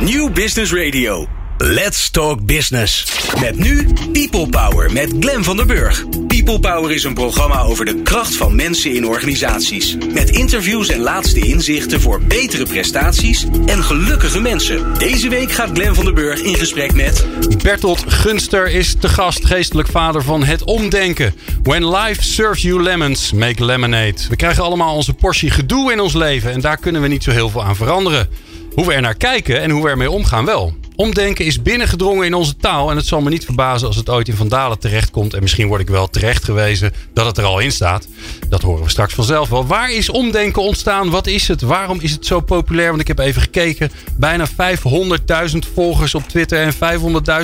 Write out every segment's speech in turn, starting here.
New Business Radio. Let's Talk Business. Met nu People Power met Glen van der Burg. People Power is een programma over de kracht van mensen in organisaties. Met interviews en laatste inzichten voor betere prestaties en gelukkige mensen. Deze week gaat Glen van der Burg in gesprek met. Bertolt Gunster is de gast, geestelijk vader van het omdenken. When life serves you lemons, make lemonade. We krijgen allemaal onze portie gedoe in ons leven en daar kunnen we niet zo heel veel aan veranderen. Hoe we er naar kijken en hoe we ermee omgaan wel. Omdenken is binnengedrongen in onze taal. En het zal me niet verbazen als het ooit in Vandalen terechtkomt. En misschien word ik wel terecht gewezen dat het er al in staat. Dat horen we straks vanzelf wel. Waar is omdenken ontstaan? Wat is het? Waarom is het zo populair? Want ik heb even gekeken. Bijna 500.000 volgers op Twitter en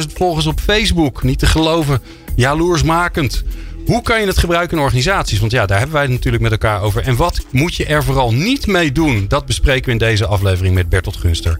500.000 volgers op Facebook. Niet te geloven. Jaloersmakend. Hoe kan je het gebruiken in organisaties? Want ja, daar hebben wij het natuurlijk met elkaar over. En wat moet je er vooral niet mee doen? Dat bespreken we in deze aflevering met Bertolt Gunster.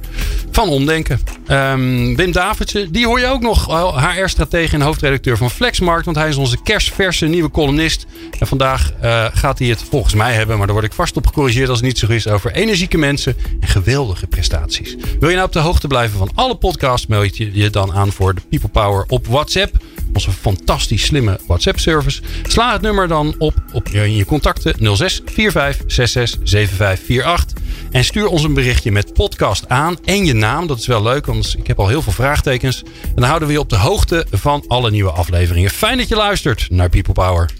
Van Omdenken. Um, Wim Davidsen, die hoor je ook nog. HR-stratege en hoofdredacteur van Flexmarkt. Want hij is onze kerstverse nieuwe columnist. En vandaag uh, gaat hij het volgens mij hebben, maar daar word ik vast op gecorrigeerd als het niet zo is, over energieke mensen en geweldige prestaties. Wil je nou op de hoogte blijven van alle podcasts, meld je je dan aan voor de People Power op WhatsApp. Onze fantastisch slimme WhatsApp-service. Sla het nummer dan op, op in je contacten 06 45 66 75 48. En stuur ons een berichtje met podcast aan en je naam. Dat is wel leuk, want ik heb al heel veel vraagtekens. En dan houden we je op de hoogte van alle nieuwe afleveringen. Fijn dat je luistert naar People Power.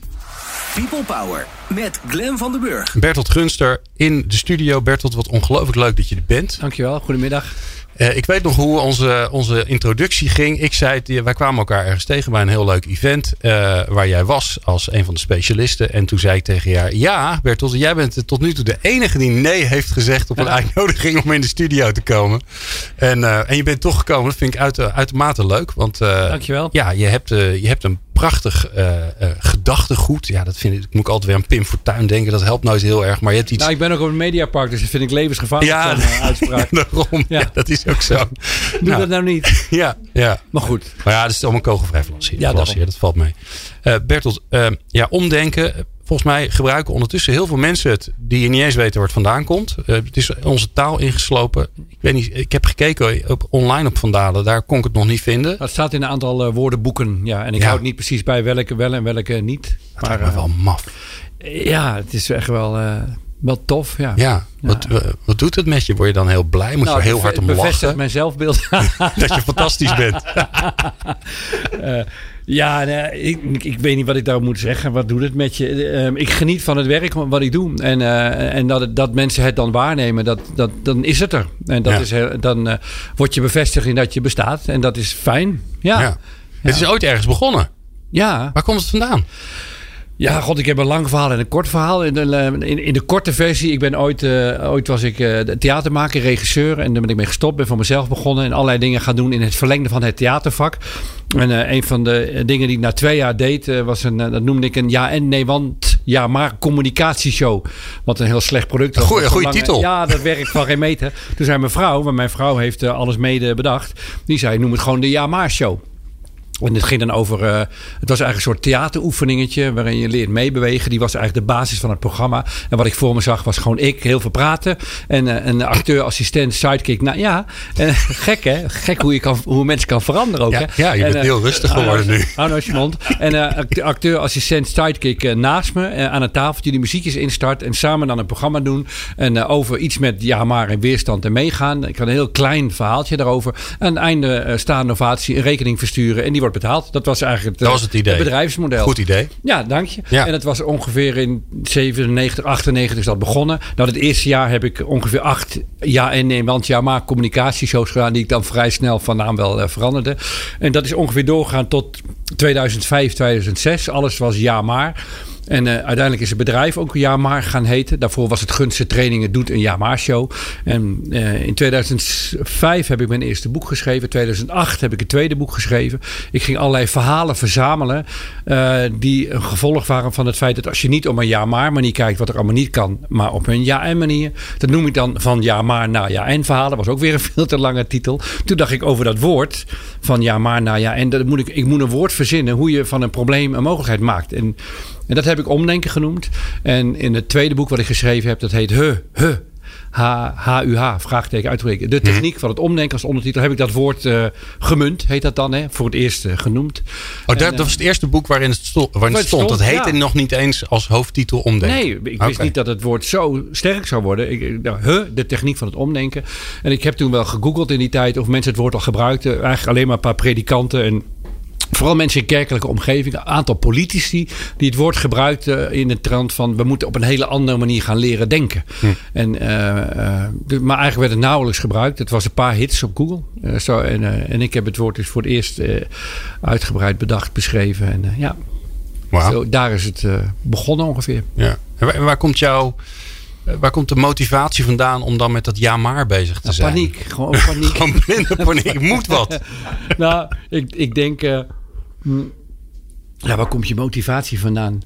People Power met Glen van den Burg. Bertolt Gunster in de studio. Bertolt, wat ongelooflijk leuk dat je er bent. Dankjewel, goedemiddag. Uh, ik weet nog hoe onze, onze introductie ging. Ik zei, het, wij kwamen elkaar ergens tegen bij een heel leuk event. Uh, waar jij was als een van de specialisten. En toen zei ik tegen jou: Ja, Bertolt, jij bent tot nu toe de enige die nee heeft gezegd op een uitnodiging om in de studio te komen. En, uh, en je bent toch gekomen. Dat vind ik uit, uitermate leuk. Want Dankjewel. Ja, je hebt, je hebt een prachtig uh, uh, gedachtegoed. Ja, dat vind ik. Moet ik altijd weer aan Pim Fortuyn denken. Dat helpt nooit heel erg. Maar je hebt iets. Nou, ik ben ook op een mediapark, dus dat vind ik levensgevaarlijk. Ja, uh, uitspraak. daarom. Ja. ja. dat is ook zo. Doe nou, dat nou niet. ja, ja. Maar goed. Maar ja, dat is allemaal kogelvrij vlas hier. Ja, dat valt mee. Bertolt, ja, omdenken. Volgens mij gebruiken ondertussen heel veel mensen het die je niet eens weten waar het vandaan komt. het is onze taal ingeslopen. Ik weet niet, ik heb gekeken op, online op Vandalen. Daar kon ik het nog niet vinden. Het staat in een aantal woordenboeken. Ja, en ik ja. houd niet precies bij welke wel en welke niet. Maar wel maf. Ja, het is echt wel, uh, wel tof. Ja. Ja. Wat, wat doet het met je? Word je dan heel blij? Moet nou, je heel hard om lachen? mijn zelfbeeld. dat je fantastisch bent. uh, ja, ik, ik, weet niet wat ik daarop moet zeggen. Wat doet het met je? Uh, ik geniet van het werk wat ik doe. En, uh, en dat, dat mensen het dan waarnemen, dat, dat, dan is het er. En dat ja. is, dan word je bevestigd in dat je bestaat. En dat is fijn. Ja. ja. Het is ooit ergens begonnen. Ja. Waar komt het vandaan? Ja, god, ik heb een lang verhaal en een kort verhaal. In de, in, in de korte versie, ik ben ooit, uh, ooit was ik uh, theatermaker, regisseur. En daar ben ik mee gestopt, ben voor mezelf begonnen. En allerlei dingen gaan doen in het verlengde van het theatervak. En uh, een van de dingen die ik na twee jaar deed, was een, dat noemde ik een ja en nee, want ja, maar communicatieshow. Wat een heel slecht product was. Goeie, goeie titel. Ja, dat werkt van geen meter. Toen zei mijn vrouw, want mijn vrouw heeft alles mede bedacht. Die zei, noem het gewoon de ja maar show. En het ging dan over. Uh, het was eigenlijk een soort theateroefeningetje. waarin je leert meebewegen. Die was eigenlijk de basis van het programma. En wat ik voor me zag was gewoon ik, heel veel praten. En uh, een acteur, assistent, sidekick. Nou ja, uh, gek hè? Gek hoe, je kan, hoe mensen kan veranderen ook. Ja, hè? ja je en, bent heel rustig geworden nu. Je mond. En acteur, assistent, sidekick naast me. aan een tafeltje die muziekjes instart. En samen dan een programma doen. En over iets met ja, maar en weerstand en meegaan. Ik had een heel klein verhaaltje daarover. En aan het einde staande ovatie een rekening versturen. En die wordt betaald. Dat was eigenlijk het, dat was het, idee. het bedrijfsmodel. Goed idee. Ja, dank je. Ja. En het was ongeveer in 97, 98 is dat begonnen. Nou, het eerste jaar heb ik ongeveer acht ja en nee, want ja, maar communicatieshows gedaan die ik dan vrij snel van naam wel uh, veranderde. En dat is ongeveer doorgegaan tot 2005, 2006. Alles was ja maar. En uh, uiteindelijk is het bedrijf ook een Ja Maar gaan heten. Daarvoor was het Gunste Trainingen Doet een Ja Maar show. En uh, in 2005 heb ik mijn eerste boek geschreven. In 2008 heb ik het tweede boek geschreven. Ik ging allerlei verhalen verzamelen. Uh, die een gevolg waren van het feit dat als je niet op een Ja Maar manier kijkt. Wat er allemaal niet kan. Maar op een Ja En manier. Dat noem ik dan van Ja Maar naar Ja En verhalen. Was ook weer een veel te lange titel. Toen dacht ik over dat woord. Van Ja Maar naar Ja En. Dat moet ik, ik moet een woord verzinnen. Hoe je van een probleem een mogelijkheid maakt. En en dat heb ik omdenken genoemd. En in het tweede boek wat ik geschreven heb, dat heet He, He. H-H-U-H, vraagteken uitroepteken. De techniek van het omdenken als ondertitel heb ik dat woord uh, gemunt, heet dat dan, hè? voor het eerst uh, genoemd. Oh, dat, dat, was het eerste boek waarin het, stond. Waarin het stond. Dat heette ja. nog niet eens als hoofdtitel omdenken. Nee, ik wist niet dat het woord zo sterk zou worden. Ik, nou, huh, de techniek van het omdenken. En ik heb toen wel gegoogeld in die tijd of mensen het woord al gebruikten. Eigenlijk alleen maar een paar predikanten en Vooral mensen in kerkelijke omgeving, een aantal politici die het woord gebruikten in de trant van we moeten op een hele andere manier gaan leren denken. Hm. En, uh, uh, maar eigenlijk werd het nauwelijks gebruikt. Het was een paar hits op Google. Uh, zo, en, en ik heb het woord dus voor het eerst uitgebreid bedacht, beschreven. En ja, wow. zo, daar is het begonnen ongeveer. Ja. En waar, waar komt jouw Waar komt de motivatie vandaan om dan met dat ja maar bezig te zijn? Paniek, gewoon paniek. gewoon blinde paniek, moet wat. nou, ik, ik denk, uh, ja, waar komt je motivatie vandaan?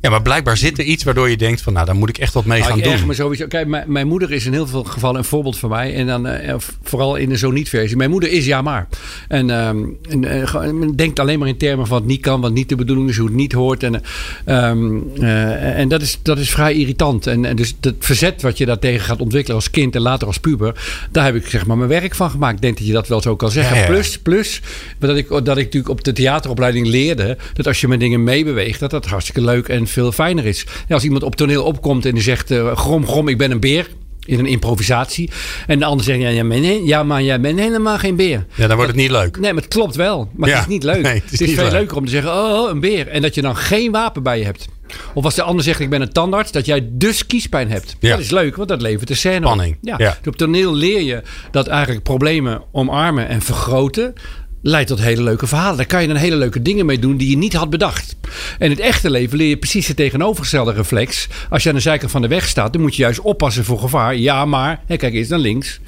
Ja, maar blijkbaar zit er iets waardoor je denkt van nou, daar moet ik echt wat mee nou, gaan doen. Me sowieso. Kijk, mijn, mijn, moeder is in heel veel gevallen een voorbeeld voor mij. En dan uh, vooral in de zo niet versie. Mijn moeder is ja maar. En, um, en uh, denkt alleen maar in termen van wat niet kan, wat niet de bedoeling is, hoe het niet hoort. En, um, uh, en dat, is, dat is vrij irritant. En, en dus het verzet wat je daartegen gaat ontwikkelen als kind en later als puber, daar heb ik zeg maar mijn werk van gemaakt. Ik denk dat je dat wel zo kan zeggen. Ja, ja. Plus, plus dat ik, dat ik natuurlijk op de theateropleiding leerde dat als je met dingen meebeweegt, dat dat hartstikke leuk en veel fijner is. Ja, als iemand op toneel opkomt en die zegt: uh, Grom, grom, ik ben een beer. In een improvisatie. En de ander zegt: ja, ja, nee, ja, maar jij bent helemaal geen beer. Ja, dan wordt het niet leuk. Nee, maar het klopt wel. Maar ja. het is niet leuk. Nee, het is, het is veel leuk. leuker om te zeggen: oh, een beer. En dat je dan geen wapen bij je hebt. Of als de ander zegt, ik ben een tandarts, dat jij dus kiespijn hebt. Ja. Dat is leuk, want dat levert de scène Spanning. op. Ja. ja. Dus op toneel leer je dat eigenlijk problemen omarmen en vergroten leidt tot hele leuke verhalen. Daar kan je dan hele leuke dingen mee doen die je niet had bedacht. En in het echte leven leer je precies het tegenovergestelde reflex. Als je aan de zijkant van de weg staat, dan moet je juist oppassen voor gevaar. Ja, maar, hè, kijk eens naar links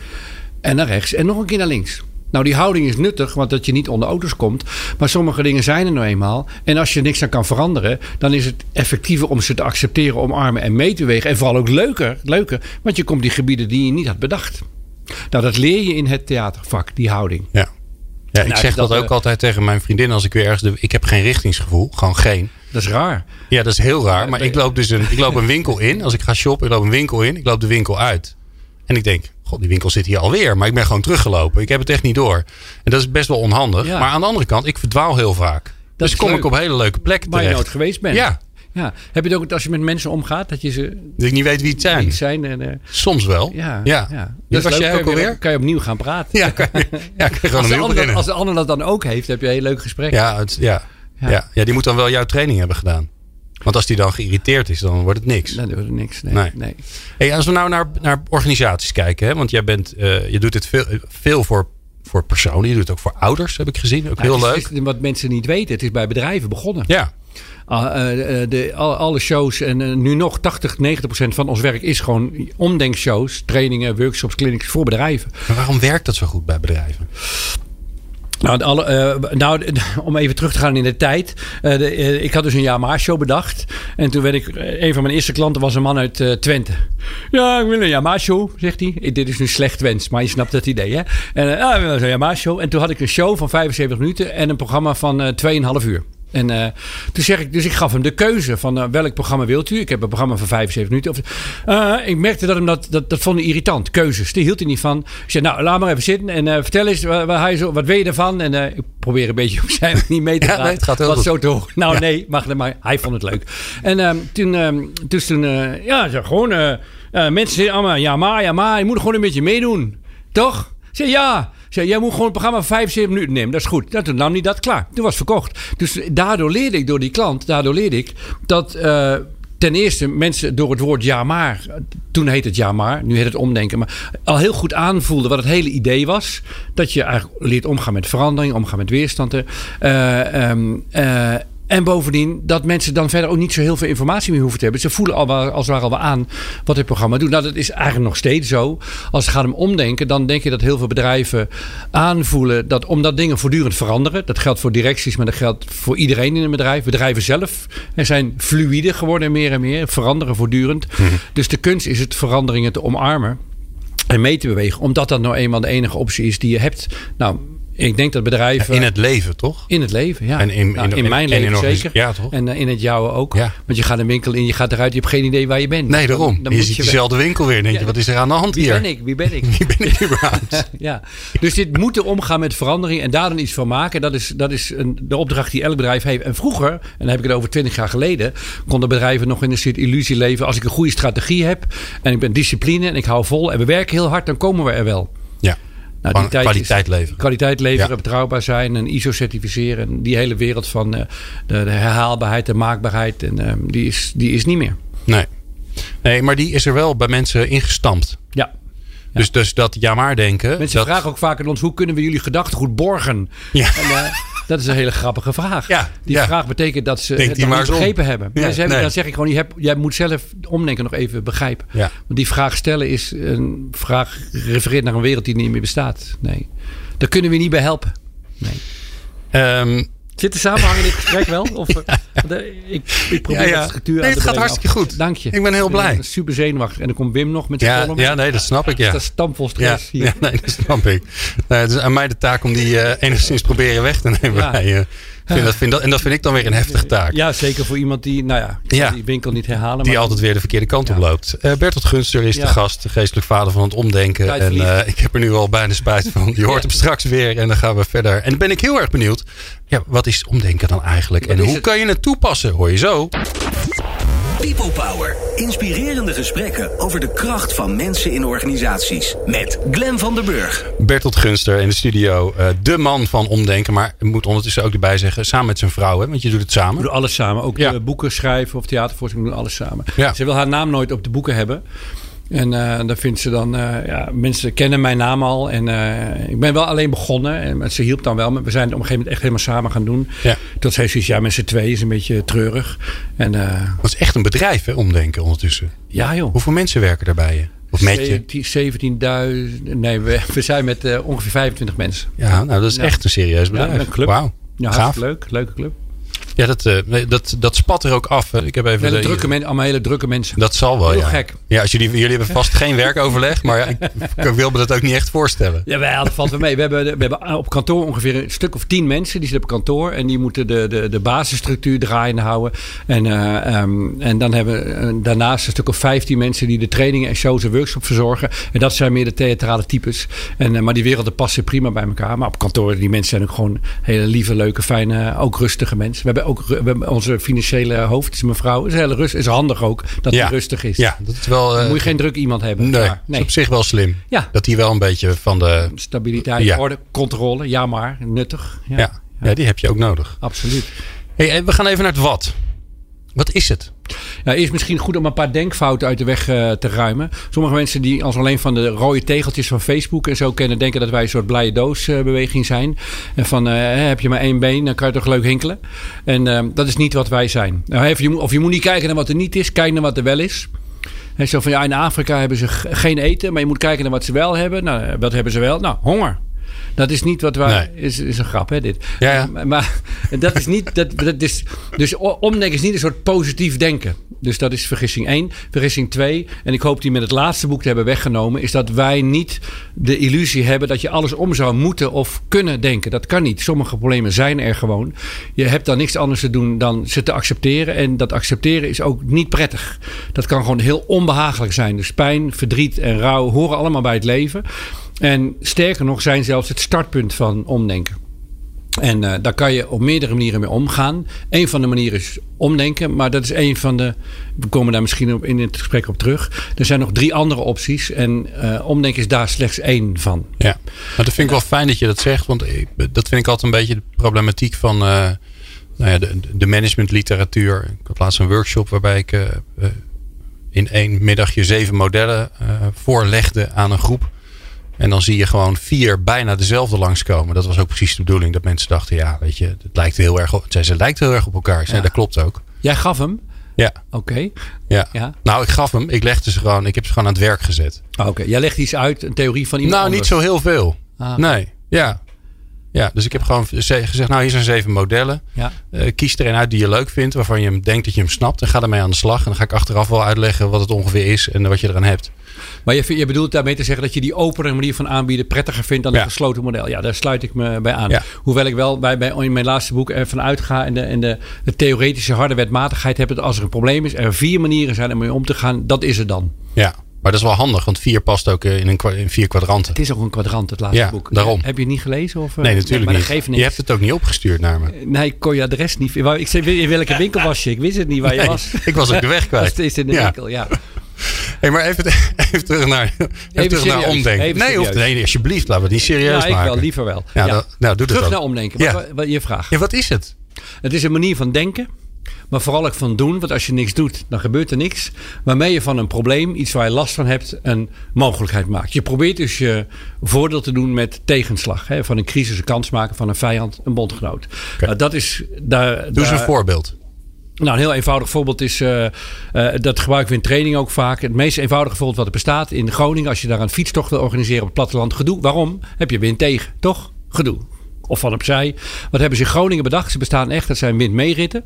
en naar rechts en nog een keer naar links. Nou, die houding is nuttig, want dat je niet onder auto's komt. Maar sommige dingen zijn er nou eenmaal. En als je niks aan kan veranderen, dan is het effectiever om ze te accepteren, omarmen en mee te wegen. En vooral ook leuker, leuker, want je komt die gebieden die je niet had bedacht. Nou, dat leer je in het theatervak, die houding. Ja. Ja, ik nou, zeg dat, ook altijd tegen mijn vriendin als ik weer ergens... De, ik heb geen richtingsgevoel, gewoon geen. Dat is raar. Ja, dat is heel raar. Maar ik loop dus een, ik loop een winkel in. Als ik ga shoppen, ik loop een winkel in. Ik loop de winkel uit. En ik denk, god, die winkel zit hier alweer. Maar ik ben gewoon teruggelopen. Ik heb het echt niet door. En dat is best wel onhandig. Maar aan de andere kant, ik verdwaal heel vaak. Dat dus kom leuk. ik op hele leuke plekken terecht. Waar je nooit geweest bent. Ja, ja. Heb je het ook als je met mensen omgaat, dat je ze. Dat ik niet weet wie het zijn. Wie zijn en, uh... Soms wel. Ja. ja. ja. Dus was jij ook alweer? Kan je opnieuw gaan praten. Ja, kan je, ja, kan je gewoon opnieuw beginnen. Als de ander dat dan ook heeft, heb je een heel leuk gesprek. Ja, het, ja. Ja. Ja. die moet dan wel jouw training hebben gedaan. Want als die dan geïrriteerd is, dan wordt het niks. Dan wordt het niks. Nee. nee. nee. Hey, als we nou naar, naar organisaties kijken, hè, want jij bent, uh, je doet het veel, veel voor voor personen. Je doet het ook voor ouders, heb ik gezien. Ook heel leuk. wat mensen niet weten, het is bij bedrijven begonnen. Ja. Uh, de, alle shows en uh, nu nog 80, 90 procent van ons werk is gewoon omdenkshows, trainingen, workshops, clinics voor bedrijven. Maar waarom werkt dat zo goed bij bedrijven? Nou, alle, uh, nou, om even terug te gaan in de tijd. Uh, de, uh, ik had dus een Yamaha-show bedacht. En toen werd ik... Een van mijn eerste klanten was een man uit Twente. Ja, ik wil een Yamaha-show, zegt hij. Dit is nu slecht wens, maar je snapt het idee, hè? En ah, ik wil een Yamaha-show. En toen had ik een show van 75 minuten en een programma van 2,5 uur. En uh, toen zeg ik, dus ik gaf hem de keuze van uh, welk programma wilt u? Ik heb een programma van 75 minuten. Of, uh, ik merkte dat hem dat, dat, dat vond hij irritant. Keuzes, die hield hij niet van. Ik zei, nou, laat maar even zitten en vertel eens, wat, wat, zo, wat weet je ervan? En ik probeer een beetje op zijn niet mee te gaan. Ja, nee, het gaat heel wat goed. zo horen. Nou, ja. nee, mag maar. Hij vond het leuk. En um, toen, um, dus toen, ja, gewoon, mensen allemaal, ja maar, ja maar, je moet gewoon een beetje meedoen. Toch? Ik zei, ja zei, jij moet gewoon het programma 75 minuten nemen. Dat is goed. Toen nam hij dat klaar. Toen was verkocht. Dus daardoor leerde ik door die klant, daardoor leerde ik dat... Uh, ten eerste mensen door het woord ja maar, toen heet het ja maar, nu heet het omdenken, maar al heel goed aanvoelden wat het hele idee was. Dat je eigenlijk leert omgaan met verandering, omgaan met weerstand. Uh, um, uh, en bovendien dat mensen dan verder ook niet zo heel veel informatie meer hoeven te hebben. Ze voelen al wel, als het ware al wel aan wat dit programma doet. Nou, dat is eigenlijk nog steeds zo. Als het gaat om omdenken, dan denk je dat heel veel bedrijven aanvoelen dat omdat dingen voortdurend veranderen. Dat geldt voor directies, maar dat geldt voor iedereen in een bedrijf. Bedrijven zelf er zijn fluïde geworden meer en meer, veranderen voortdurend. Mhm. Dus de kunst is het veranderingen te omarmen en mee te bewegen. Omdat dat nou eenmaal de enige optie is die je hebt. Nou, Ik denk dat bedrijven... in het leven, toch? In het leven, ja. En in, Nou, in, in mijn en leven zeker. Ja, toch? En eh, in het jouwe ook. Ja. Want je gaat een winkel in, je gaat eruit, je hebt geen idee waar je bent. nee, daarom. Dan, dan je moet ziet je dezelfde winkel weer en denk je, wat is er aan de hand Wie hier? ben ik? Wie ben ik? Wie ben ik überhaupt? ja. Dus dit moeten omgaan met verandering en daar dan iets van maken. Dat is, dat is een, de opdracht die elk bedrijf heeft. En vroeger, en dan heb ik het over twintig jaar geleden, konden bedrijven nog in een soort illusie leven. Als ik een goede strategie heb en ik ben discipline en ik hou vol en we werken heel hard, dan komen we er wel. Ja, Nou, tijd is- kwaliteit leveren. Kwaliteit leveren, Ja. betrouwbaar zijn en ISO certificeren. Die hele wereld van eh, de, de herhaalbaarheid en maakbaarheid, en, ehm, die, is, die is niet meer. Nee. nee, maar die is er wel bij mensen ingestampt. Ja. Dus, dus dat ja maar denken. Mensen dat, vragen ook vaak aan ons, hoe kunnen we jullie gedachtegoed borgen? Ja. En, eh, dat is een hele grappige vraag. Ja, die ja. vraag betekent dat ze Denk het nog niet om. begrepen hebben. Ja, hebben- nee. Dan zeg ik gewoon, je hebt, jij moet zelf omdenken nog even begrijpen. Want die vraag stellen is een vraag refereert naar een wereld die niet meer bestaat. Nee. Daar kunnen we niet bij helpen. Nee. Ehm, Zit de samenhang in dit gesprek wel? Of, eh, want, eh, ik, ik probeer Ja, ja. dat structuur Nee, aan het te gaat hartstikke goed. Dank je. Ik ben heel blij. ben super zenuwachtig. En dan komt Wim nog met zijn ja, column. ja, nee, dat snap ik. Ja. Dat is stampvol Ja, stress hier. ja, nee, dat snap ik. Nou, het is aan mij de taak om die eh, enigszins proberen weg te nemen. Ja. bij. Vind dat, vind dat, en dat vind ik dan weer een heftige taak. Ja, zeker voor iemand die, nou ja, die winkel niet herhalen. Die maar altijd weer de verkeerde kant op loopt. Eh, Bertolt Gunster is de gast, de geestelijk vader van het omdenken. En eh, ik heb er nu al bijna spijt van. Je hoort hem straks weer en dan gaan we verder. En dan ben ik heel erg benieuwd. Ja, wat is omdenken dan eigenlijk? En hoe het? kan je het toepassen? Hoor je zo. People Power. Inspirerende gesprekken over de kracht van mensen in organisaties. Met Glen van der Burg. Bertolt Gunster in de studio. eh, de man van omdenken. Maar ik moet ondertussen ook erbij zeggen. Samen met zijn vrouw. Hè, want je doet het We samen. doen alles samen. Ook Ja. boeken schrijven of theatervoorstelling doen alles samen. Ja. Ze wil haar naam nooit op de boeken hebben. En eh dan vindt ze dan, eh, ja, mensen kennen mijn naam al. En eh, ik ben wel alleen begonnen. En ze hielp dan wel. Maar we zijn het op een gegeven moment echt helemaal samen gaan doen. Ja. Tot zij zoiets, ja, met z'n tweeën is een beetje treurig. En Dat is echt een bedrijf, hè, omdenken ondertussen. ja joh. Hoeveel mensen werken er bij je? Of met je? 17 17.000. Nee, we, we zijn met ongeveer 25 mensen. Ja, nou, dat is Ja. echt een serieus Ja, bedrijf. een club. Wauw. Ja, Gaaf. leuk. Leuke club. Ja, dat, eh, dat, dat spat er ook af. hè. Ik heb even Hele de- drukke men, allemaal hele drukke mensen. Dat zal wel, Heel ja. gek. Ja, als jullie, jullie hebben vast geen werkoverleg, maar ja, ik, ik wil me dat ook niet echt voorstellen. Jawel, dat valt wel mee. We hebben, we hebben op kantoor ongeveer een stuk of tien mensen. Die zitten op kantoor. En die moeten de, de, de basisstructuur draaiende houden. En, eh, ehm, en dan hebben we eh, daarnaast een stuk of vijftien mensen die de trainingen en shows en workshops verzorgen. En dat zijn meer de theatrale types. En, maar die werelden passen prima bij elkaar. Maar op kantoor, die mensen zijn ook gewoon hele lieve, leuke, fijne, ook rustige mensen. We hebben ook ru- we hebben onze financiële hoofd, is mevrouw, is heel rustig. Is handig ook dat Ja. hij rustig is. Ja, dat is wel... eh, Dan moet je geen druk iemand hebben. nee, dat is op zich wel slim. Ja. Dat die wel een beetje van de... Stabiliteit, Ja. orde, controle. Ja, maar nuttig. Ja, Ja, die heb je ook nodig. absoluut. Hey, we gaan even naar het wat. Wat is het? Ja, eerst misschien goed om een paar denkfouten uit de weg eh, te ruimen. Sommige mensen die als alleen van de rode tegeltjes van Facebook en zo kennen, denken dat wij een soort blije doos eh, zijn. En van eh, heb je maar één been, dan kan je toch leuk hinkelen. En dat is niet wat wij zijn. Nou, even, je moet- of je moet niet kijken naar wat er niet is, kijk naar wat er wel is. En zo van in Afrika hebben ze geen eten, maar je moet kijken naar wat ze wel hebben. Nou, wat hebben ze wel? Nou, honger. Dat is niet wat wij. Nee. Is, is een grap, hè? Dit. Ja, ja. Maar, maar dat is niet. Dat, dat is, dus omdenken is niet een soort positief denken. Dus dat is vergissing 1. Vergissing 2. En ik hoop die met het laatste boek te hebben weggenomen. Is dat wij niet de illusie hebben dat je alles om zou moeten of kunnen denken. Dat kan niet. Sommige problemen zijn er gewoon. Je hebt dan niks anders te doen dan ze te accepteren. En dat accepteren is ook niet prettig. Dat kan gewoon heel onbehagelijk zijn. Dus pijn, verdriet en rouw horen allemaal bij het leven. En sterker nog, zijn zelfs het startpunt van omdenken. En eh, daar kan je op meerdere manieren mee omgaan. Een van de manieren is omdenken, maar dat is een van de. We komen daar misschien op in het gesprek op terug. Er zijn nog drie andere opties en eh, omdenken is daar slechts één van. Ja, maar dat vind ik wel fijn dat je dat zegt. Want dat vind ik altijd een beetje de problematiek van eh, nou ja, de, de managementliteratuur. Ik had laatst een workshop waarbij ik in één middagje zeven modellen voorlegde aan een groep. En dan zie je gewoon vier bijna dezelfde langskomen. Dat was ook precies de bedoeling. Dat mensen dachten, ja, weet je, het lijkt heel erg op. Ze lijkt heel erg op elkaar. Ik zei, Ja. dat klopt ook. Jij gaf hem? Ja, Oké. ja. Ja. Nou, ik gaf hem. Ik legde ze gewoon. Ik heb ze gewoon aan het werk gezet. Ah, Oké. Jij legt iets uit, een theorie van iemand Nou, anders. niet zo heel veel. Ah. Nee, ja. Ja, dus ik heb gewoon ze- gezegd, nou hier zijn zeven modellen. Ja. Eh, kies er een uit die je leuk vindt, waarvan je hem denkt dat je hem snapt. En ga ermee aan de slag. En dan ga ik achteraf wel uitleggen wat het ongeveer is en wat je eraan hebt. Maar je, je bedoelt daarmee te zeggen dat je die opene manier van aanbieden prettiger vindt dan Ja. een gesloten model. Ja, daar sluit ik me bij aan. Ja. Hoewel ik wel bij, bij in mijn laatste boek ervan uitga en de, en de, de theoretische harde wetmatigheid heb dat als er een probleem is, er vier manieren zijn om mee om te gaan. Dat is het dan. Ja, maar dat is wel handig, want vier past ook eh, in, een, in vier kwadranten. Het is ook een kwadrant, het laatste Ja, boek. daarom. Heb je het niet gelezen? Of, eh? Nee, natuurlijk maar niet. Je hebt het ook niet opgestuurd naar me. Nee, ik kon je adres niet. Ik zei, in welke winkel was je? Ik wist het niet waar je Nee, was. ik was ook de weg kwijt. Dat is in de Ja. winkel, ja. Hey, maar even, even terug naar, even terug naar omdenken. even nee, of, nee, alsjeblieft, laten we het niet serieus Ja, ik maken. wel, liever wel. Ja, Ja. dat- nou, doe dat Terug naar omdenken. Ja. Wat, wat, je vraag. Ja, wat is het? Het is een manier van denken, maar vooral ook van doen. Want als je niks doet, dan gebeurt er niks. Waarmee je van een probleem, iets waar je last van hebt, een mogelijkheid maakt. Je probeert dus je voordeel te doen met tegenslag. Hè? Van een crisis een kans maken, van een vijand een bondgenoot. Nou, dat is daar. Doe eens een voorbeeld. nou, een heel eenvoudig voorbeeld is, eh, eh, dat gebruiken we in training ook vaak. Het meest eenvoudige voorbeeld wat er bestaat in Groningen, als je daar een fietstocht wil organiseren op het platteland, gedoe. Waarom? Heb je wind tegen, toch? Gedoe. Of van opzij. Wat hebben ze in Groningen bedacht? Ze bestaan echt, dat zijn windmeeritten.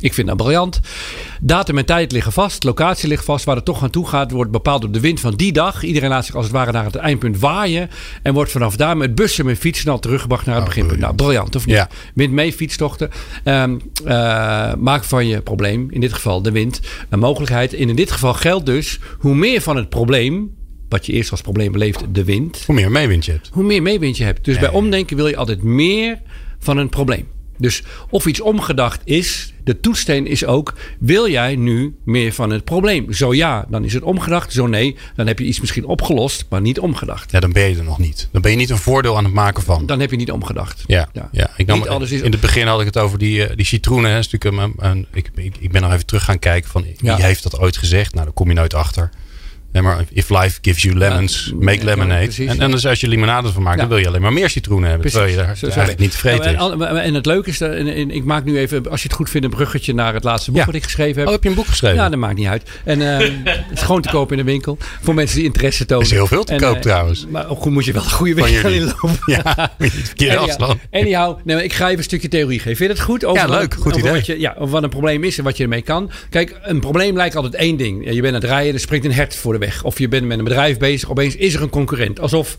Ik vind dat briljant. Datum en tijd liggen vast, locatie ligt vast. Waar het toch aan toe gaat, wordt bepaald door de wind van die dag. Iedereen laat zich als het ware naar het eindpunt waaien. En wordt vanaf daar met bussen met fietsen al teruggebracht naar het beginpunt. Nou, briljant of niet? Ja. Wind mee, fietstochten. Ehm, eh, maak van je probleem, in dit geval de wind, een mogelijkheid. En in dit geval geldt dus, hoe meer van het probleem, wat je eerst als probleem beleeft, de wind, Hoe meer meewind je hebt. hoe meer meewind je hebt. Dus bij omdenken wil je altijd meer van een probleem. Dus of iets omgedacht is, de toetssteen is ook, wil jij nu meer van het probleem? Zo ja, dan is het omgedacht. Zo nee, dan heb je iets misschien opgelost, maar niet omgedacht. Ja, dan ben je er nog niet. Dan ben je niet een voordeel aan het maken van. Dan heb je niet omgedacht. Ja, ja. Ik nam, Niet alles is- In het begin had ik het over die, eh, die citroenen. Hè. Een, een- ik, ik, ik ben nog even terug gaan kijken van wie Ja. heeft dat ooit gezegd. Nou, daar kom je nooit achter. Nee, maar if life gives you lemons, Ja, make ja, lemonade. precies, en, en dus als je limonade van maakt, dan wil je alleen maar meer citroenen hebben. Terwijl je daar eigenlijk niet is. en, en het leuke is, dat- en, en ik maak nu even, als je het goed vindt, een bruggetje naar het laatste boek wat ik geschreven heb. Oh, heb je een boek geschreven? Ja, dat maakt niet uit. En eh, het is gewoon te koop in de winkel. Voor mensen die interesse tonen. is heel veel te koop eh, trouwens. Maar ook goed moet je wel een goede winkel inlopen. Ja, verkeerde Anyhow, afstand. anyhow, nee, ik ga even een stukje theorie geven. Vind je het goed? Over Ja, leuk. Goed idee. Wat je, ja, over wat een probleem is en wat je ermee kan. Kijk, een probleem lijkt altijd één ding. Je bent aan het rijden, er springt een hert voor de weg. Of je bent met een bedrijf bezig, opeens is er een concurrent. Alsof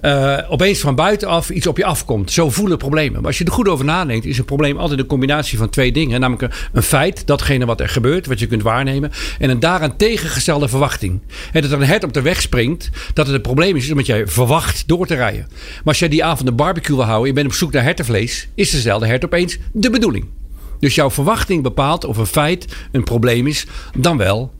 eh, opeens van buitenaf iets op je afkomt. Zo voelen problemen. Maar als je er goed over nadenkt, is een probleem altijd een combinatie van twee dingen. Namelijk een, feit, datgene wat er gebeurt, wat je kunt waarnemen. En een daaraan tegengestelde verwachting. En dat er een hert op de weg springt, dat het een probleem is, is omdat jij verwacht door te rijden. Maar als jij die avond een barbecue wil houden, je bent op zoek naar hertenvlees, is dezelfde hert opeens de bedoeling. Dus jouw verwachting bepaalt of een feit een probleem is, dan wel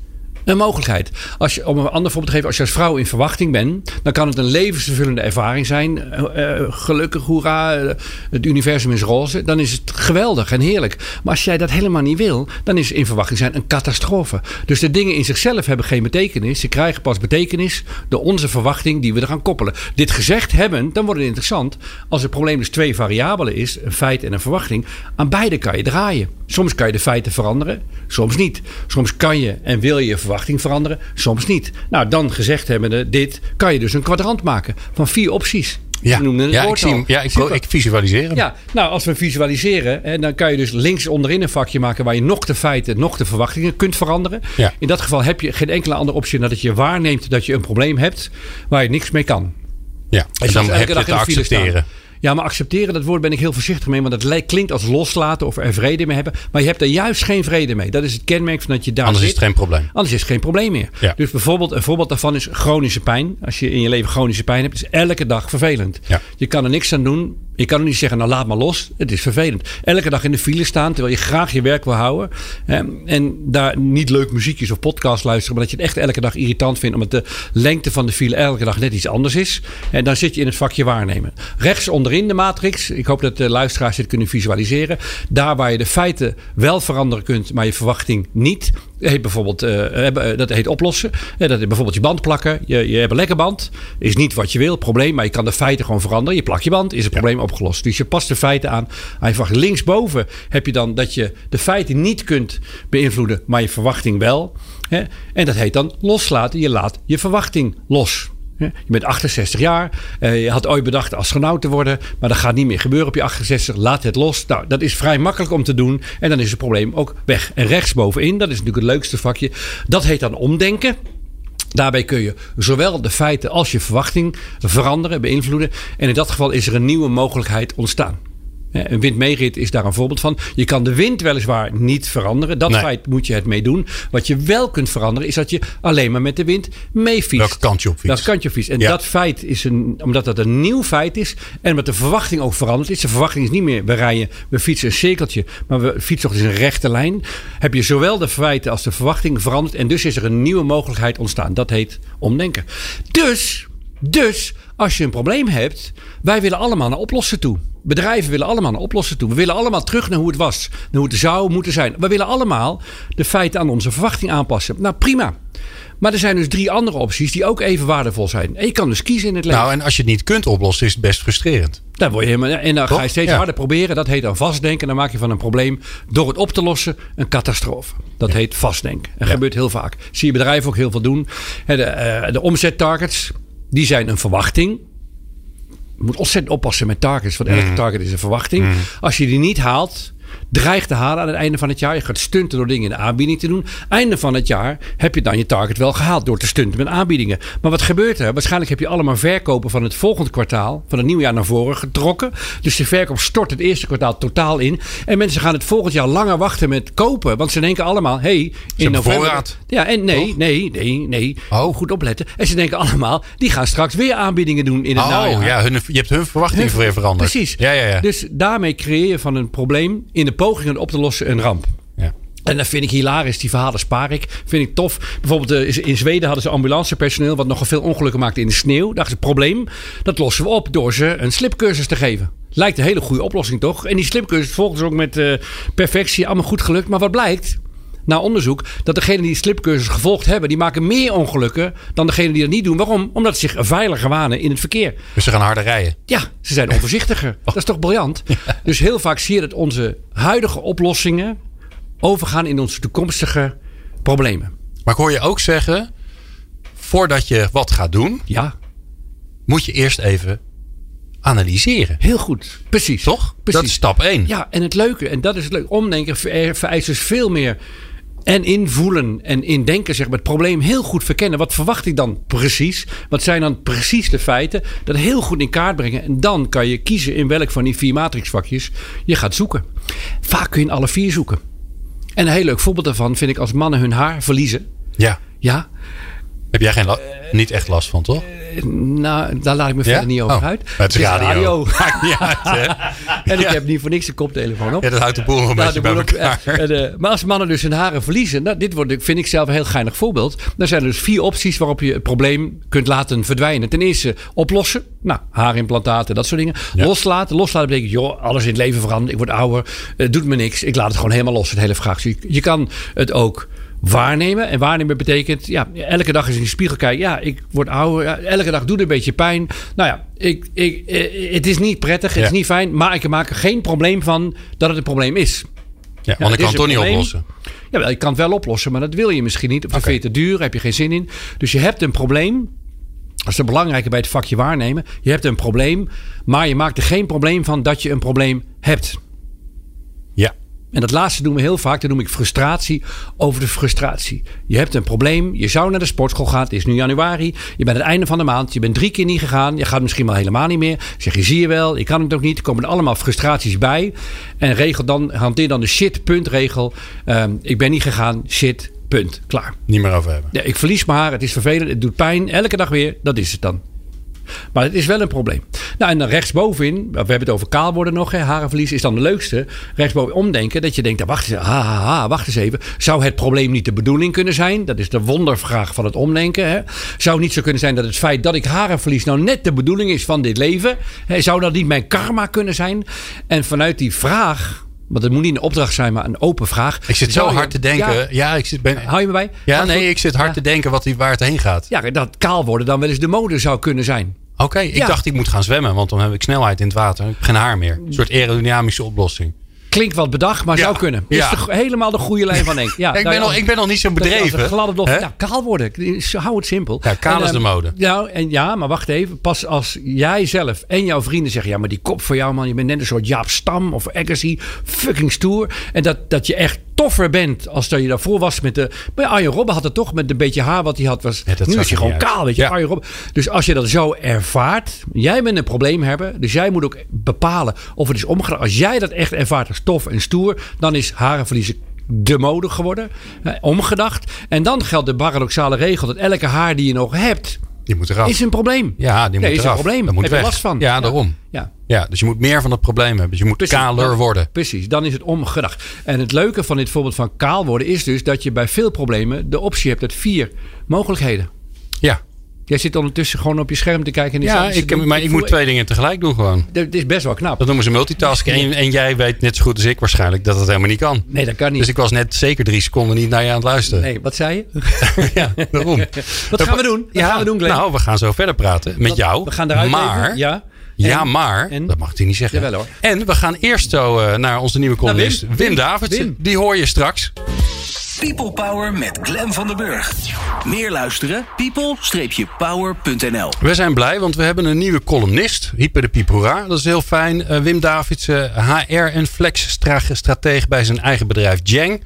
een mogelijkheid. Als je, om een ander voorbeeld te geven, als je als vrouw in verwachting bent, dan kan het een levensvervullende ervaring zijn. Eh, gelukkig, hoera, eh, het universum is roze. Dan is het geweldig en heerlijk. Maar als jij dat helemaal niet wil, dan is in verwachting zijn een catastrofe. Dus de dingen in zichzelf hebben geen betekenis. Ze krijgen pas betekenis door onze verwachting die we eraan koppelen. Dit gezegd hebben, dan wordt het interessant. Als het probleem dus twee variabelen is, een feit en een verwachting, aan beide kan je draaien. Soms kan je de feiten veranderen, soms niet. Soms kan je en wil je je verwachting veranderen, soms niet. Nou, dan gezegd hebbende dit, kan je dus een kwadrant maken van vier opties. Ja, het ik, zie, ja ik, visualiseer hem. Ja, nou, als we visualiseren, hè, dan kan je dus links onderin een vakje maken waar je nog de feiten, nog de verwachtingen kunt veranderen. Ja. In dat geval heb je geen enkele andere optie dan dat je waarneemt dat je een probleem hebt waar je niks mee kan. Ja, en dan dus heb je dag te accepteren. staan. Ja, maar accepteren, dat woord ben ik heel voorzichtig mee. Want het lijkt- klinkt als loslaten of er vrede mee hebben. Maar je hebt er juist geen vrede mee. Dat is het kenmerk van dat je daar Anders is het geen probleem. Anders is het geen probleem meer. Ja. Dus bijvoorbeeld, een voorbeeld daarvan is chronische pijn. Als je in je leven chronische pijn hebt, is elke dag vervelend. Ja. Je kan er niks aan doen. Je kan niet zeggen, nou laat maar los. Het is vervelend. Elke dag in de file staan, terwijl je graag je werk wil houden. Hè, en daar niet leuk muziekjes of podcast luisteren. Maar dat je het echt elke dag irritant vindt. Omdat de lengte van de file elke dag net iets anders is. En dan zit je in het vakje waarnemen. Rechts onderin de matrix. Ik hoop dat de luisteraars dit kunnen visualiseren. Daar waar je de feiten wel veranderen kunt, maar je verwachting niet. Heet bijvoorbeeld, eh, hebben- eh, dat heet oplossen. Eh, dat is bijvoorbeeld je band plakken. Je, je hebt een lekke band. Is niet wat je wil, probleem. Maar je kan de feiten gewoon veranderen. Je plakt je band, is het probleem opgelost. Dus je past de feiten aan. verwachting. Linksboven heb je dan dat je de feiten niet kunt beïnvloeden, maar je verwachting wel. Hè? En dat heet dan loslaten. Je laat je verwachting los. Je bent 68 jaar. eh, Je had ooit bedacht astronaut te worden. Maar dat gaat niet meer gebeuren op je 68. Laat het los. Nou, dat is vrij makkelijk om te doen. En dan is het probleem ook weg. En rechtsbovenin, dat is natuurlijk het leukste vakje. Dat heet dan omdenken. Daarbij kun je zowel de feiten als je verwachting veranderen, beïnvloeden. En in dat geval is er een nieuwe mogelijkheid ontstaan. Hè, Een windmeerit is daar een voorbeeld van. Je kan de wind weliswaar niet veranderen. Dat Nee. feit moet je het mee doen. Wat je wel kunt veranderen is dat je alleen maar met de wind meefietst. Welke kant je op fietst. Welke kant je op fietst. En Ja. dat feit is een, omdat dat een nieuw feit is. En omdat de verwachting ook veranderd is. De verwachting is niet meer, we rijden, we fietsen een cirkeltje. Maar we fietsen toch eens een rechte lijn. Heb je zowel de feiten als de verwachting veranderd. En dus is er een nieuwe mogelijkheid ontstaan. Dat heet omdenken. Dus, dus, als je een probleem hebt. Wij willen allemaal naar oplossen toe. Bedrijven willen allemaal naar oplossen toe. We willen allemaal terug naar hoe het was. Naar hoe het zou moeten zijn. We willen allemaal de feiten aan onze verwachting aanpassen. Nou, prima. Maar er zijn dus drie andere opties die ook even waardevol zijn. En je kan dus kiezen in het leven. Nou, en als je het niet kunt oplossen, is het best frustrerend. Daar word je helemaal, en dan ga je steeds Ja. harder proberen. Dat heet dan vastdenken. Dan maak je van een probleem door het op te lossen een catastrofe. Dat heet vastdenken. Dat Ja. gebeurt heel vaak. Zie je bedrijven ook heel veel doen. De, eh, de omzettargets, die zijn een verwachting. Je moet ontzettend oppassen met targets. Want elke target is een verwachting. Als je die niet haalt, dreigt te halen aan het einde van het jaar. Je gaat stunten door dingen in de aanbieding te doen. Einde van het jaar heb je dan je target wel gehaald door te stunten met aanbiedingen. Maar wat gebeurt er? Waarschijnlijk heb je allemaal verkopen van het volgende kwartaal, van het nieuwe jaar naar voren getrokken. Dus de verkoop stort het eerste kwartaal totaal in. En mensen gaan het volgend jaar langer wachten met kopen. Want ze denken allemaal, hey, in november. voorraad. Ja, en nee, Toch? nee, nee, nee. Oh. Goed opletten. En ze denken allemaal, die gaan straks weer aanbiedingen doen in het Oh, najaar. ja, hun, je hebt hun verwachtingen weer veranderd. Precies. Ja, ja, ja. Dus daarmee creëer je van een probleem in de pogingen op te lossen een ramp. ja. En dat vind ik hilarisch. Die verhalen spaar ik. Vind ik tof. Bijvoorbeeld eh, in Zweden hadden ze ambulancepersoneel... wat nogal veel ongelukken maakte in de sneeuw. Dachten ze, probleem, dat lossen we op... door ze een slipcursus te geven. Lijkt een hele goede oplossing, toch? En die slipcursus volgens ook met eh, perfectie. Allemaal goed gelukt. Maar wat blijkt? Na onderzoek dat degenen die slipcursus gevolgd hebben... die maken meer ongelukken dan degenen die dat niet doen. Waarom? Omdat ze zich veiliger wanen in het verkeer. Dus ze gaan harder rijden. Ja, ze zijn onvoorzichtiger. Dat is toch briljant? Dus heel vaak zie je dat onze huidige oplossingen overgaan in onze toekomstige problemen. Maar ik hoor je ook zeggen, voordat je wat gaat doen, Ja, moet je eerst even analyseren. heel goed. Precies. Toch? Precies. Dat is stap 1. Ja, en het leuke, en dat is het leuke, omdenken ver- vereist dus veel meer en invoelen en indenken, zeg maar, het probleem heel goed verkennen. Wat verwacht ik dan precies? Wat zijn dan precies de feiten? Dat heel goed in kaart brengen. En dan kan je kiezen in welk van die vier matrixvakjes je gaat zoeken. Vaak kun je in alle vier zoeken. En een heel leuk voorbeeld daarvan vind ik als mannen hun haar verliezen. Ja. Ja, Heb jij geen la- niet echt last van, toch? nou, daar laat ik me verder niet over Oh, uit. Het is radio. Maakt niet uit, hè? En ik heb niet voor niks de koptelefoon op. Ja, dat houdt de boel een Nou, beetje de bij op- elkaar. en, eh, maar als mannen dus hun haren verliezen, nou, dit wordt, vind ik zelf een heel geinig voorbeeld. Dan zijn er dus vier opties waarop je het probleem kunt laten verdwijnen. Ten eerste oplossen, nou, haarimplantaten, dat soort dingen. Ja. Loslaten, loslaten betekent, joh, alles in het leven verandert. Ik word ouder, het doet me niks. Ik laat het gewoon helemaal los, het hele vraagstuk. Je kan het ook waarnemen. En waarnemen betekent, ja, elke dag eens in de spiegel kijken. Ja, ik word ouder. Ja, elke dag doet het een beetje pijn. Nou ja, ik, ik, eh, het is niet prettig, het Ja. is niet fijn. Maar ik maak er geen probleem van dat het een probleem is. Ja, want ik kan het toch niet oplossen. Ja, je kan het wel oplossen, maar dat wil je misschien niet. Of Oké. vind je te duur, heb je geen zin in. Dus je hebt een probleem. Dat is het belangrijke bij het vakje waarnemen. Je hebt een probleem, maar je maakt er geen probleem van dat je een probleem hebt. En dat laatste doen we heel vaak. Dat noem ik frustratie over de frustratie. Je hebt een probleem. Je zou naar de sportschool gaan. Het is nu januari. Je bent aan het einde van de maand. Je bent drie keer niet gegaan. Je gaat misschien wel helemaal niet meer. Zeg je, zie je wel. Ik kan het ook niet. Er komen er allemaal frustraties bij. En regel dan, hanteer dan de shit punt regel. Ehm, ik ben niet gegaan. Shit punt. Klaar. Niet meer over hebben. Ja, ik verlies mijn haar. Het is vervelend. Het doet pijn. Elke dag weer. Dat is het dan. Maar het is wel een probleem. Nou, en dan rechtsbovenin, we hebben het over kaal worden nog, hè, harenverlies is dan de leukste. Rechtsboven omdenken, dat je denkt, wacht eens, ha, ha, wacht eens even. Zou het probleem niet de bedoeling kunnen zijn? Dat is de wondervraag van het omdenken. Hè? Zou niet zo kunnen zijn dat het feit dat ik harenverlies nou net de bedoeling is van dit leven? Hè? Zou dat niet mijn karma kunnen zijn? En vanuit die vraag, want het moet niet een opdracht zijn, maar een open vraag. Ik zit zo je- hard te denken. Ja, Ja, ik zit, ben, hou je me bij? ja nee, goed, ik zit hard ja. te denken wat die, waar het heen gaat. Ja, dat kaal worden dan wel eens de mode zou kunnen zijn. Oké, ik Ja. dacht ik moet gaan zwemmen, want dan heb ik snelheid in het water. Ik heb geen haar meer. Een soort aerodynamische oplossing. Klinkt wat bedacht, maar Ja. zou kunnen. Ja. Is de, helemaal de goede lijn van Henk. Ja, ik, ben ja, nog, ik ben nog niet zo bedreven. gladde hè? ja, kaal worden. Hou het simpel. Ja, kaal En, is de ehm, mode. Nou, en ja, maar wacht even. Pas als jij zelf en jouw vrienden zeggen... ja, maar die kop voor jou, man. Je bent net een soort Jaap Stam of Agassi. Fucking stoer. En dat, dat je echt toffer bent als dat je daarvoor was met de... Maar Arjen Robben had het toch met een beetje haar wat hij had. Was, Ja, nu is hij gewoon uit. kaal, weet je. Ja. Arjen Robben. Dus als je dat zo ervaart... Jij bent een probleemhebber. Dus jij moet ook bepalen of het is omgedraaid. Als jij dat echt ervaart als tof en stoer... dan is haren verliezen de mode geworden. eh, omgedacht. En dan geldt de paradoxale regel... dat elke haar die je nog hebt... Die moet eraf. is een probleem. ja, die moet Nee, is eraf. een probleem. Dat moet Heb je weg. last van. Ja, daarom. Ja. Ja, dus je moet meer van het probleem hebben. Dus je moet Precies. kaler worden. Precies, dan is het omgedacht. En het leuke van dit voorbeeld van kaal worden is dus dat je bij veel problemen de optie hebt uit vier mogelijkheden. Ja, Jij zit ondertussen gewoon op je scherm te kijken. En ja ik, maar ik moet twee dingen tegelijk doen gewoon. Het is best wel knap. Dat noemen ze multitasken. En, en jij weet net zo goed als ik waarschijnlijk dat dat helemaal niet kan. Nee, dat kan niet. Dus ik was net zeker drie seconden niet naar je aan het luisteren. Nee, wat zei je? Ja, daarom. Wat gaan we doen? Wat gaan we doen, Glenn? Nou, we gaan zo verder praten met jou. We gaan eruit Maar, even. Ja. ja, maar, en? dat mag ik niet zeggen. Jawel, hoor. En we gaan eerst zo eh, naar onze nieuwe columnist, Wim. Wim, Wim. Davidsen. Wim. Die hoor je straks. People Power met Glen van den Burg. Meer luisteren? people-power.nl We zijn blij, want we hebben een nieuwe columnist. Hyper de Piep Hoera. Dat is heel fijn. Eh, Wim Davidsen, HR en flex-strateeg bij zijn eigen bedrijf Jang.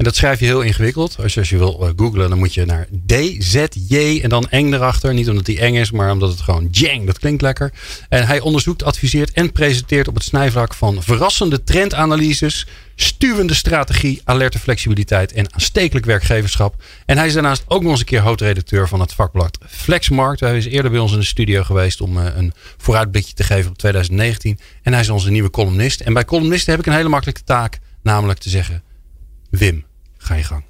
En dat schrijf je heel ingewikkeld. Als je, als je wil eh, googlen, dan moet je naar DZJ en dan eng erachter. Niet omdat hij eng is, maar omdat het gewoon Jang, dat klinkt lekker. En hij onderzoekt, adviseert en presenteert op het snijvlak van verrassende trendanalyses, stuwende strategie, alerte flexibiliteit en aanstekelijk werkgeverschap. En hij is daarnaast ook nog eens een keer hoofdredacteur van het vakblad Flexmarkt. Hij is eerder bij ons in de studio geweest om eh, een vooruitblikje te geven op 2019. En hij is onze nieuwe columnist. En bij columnisten heb ik een hele makkelijke taak, namelijk te zeggen: Wim, ga je gang.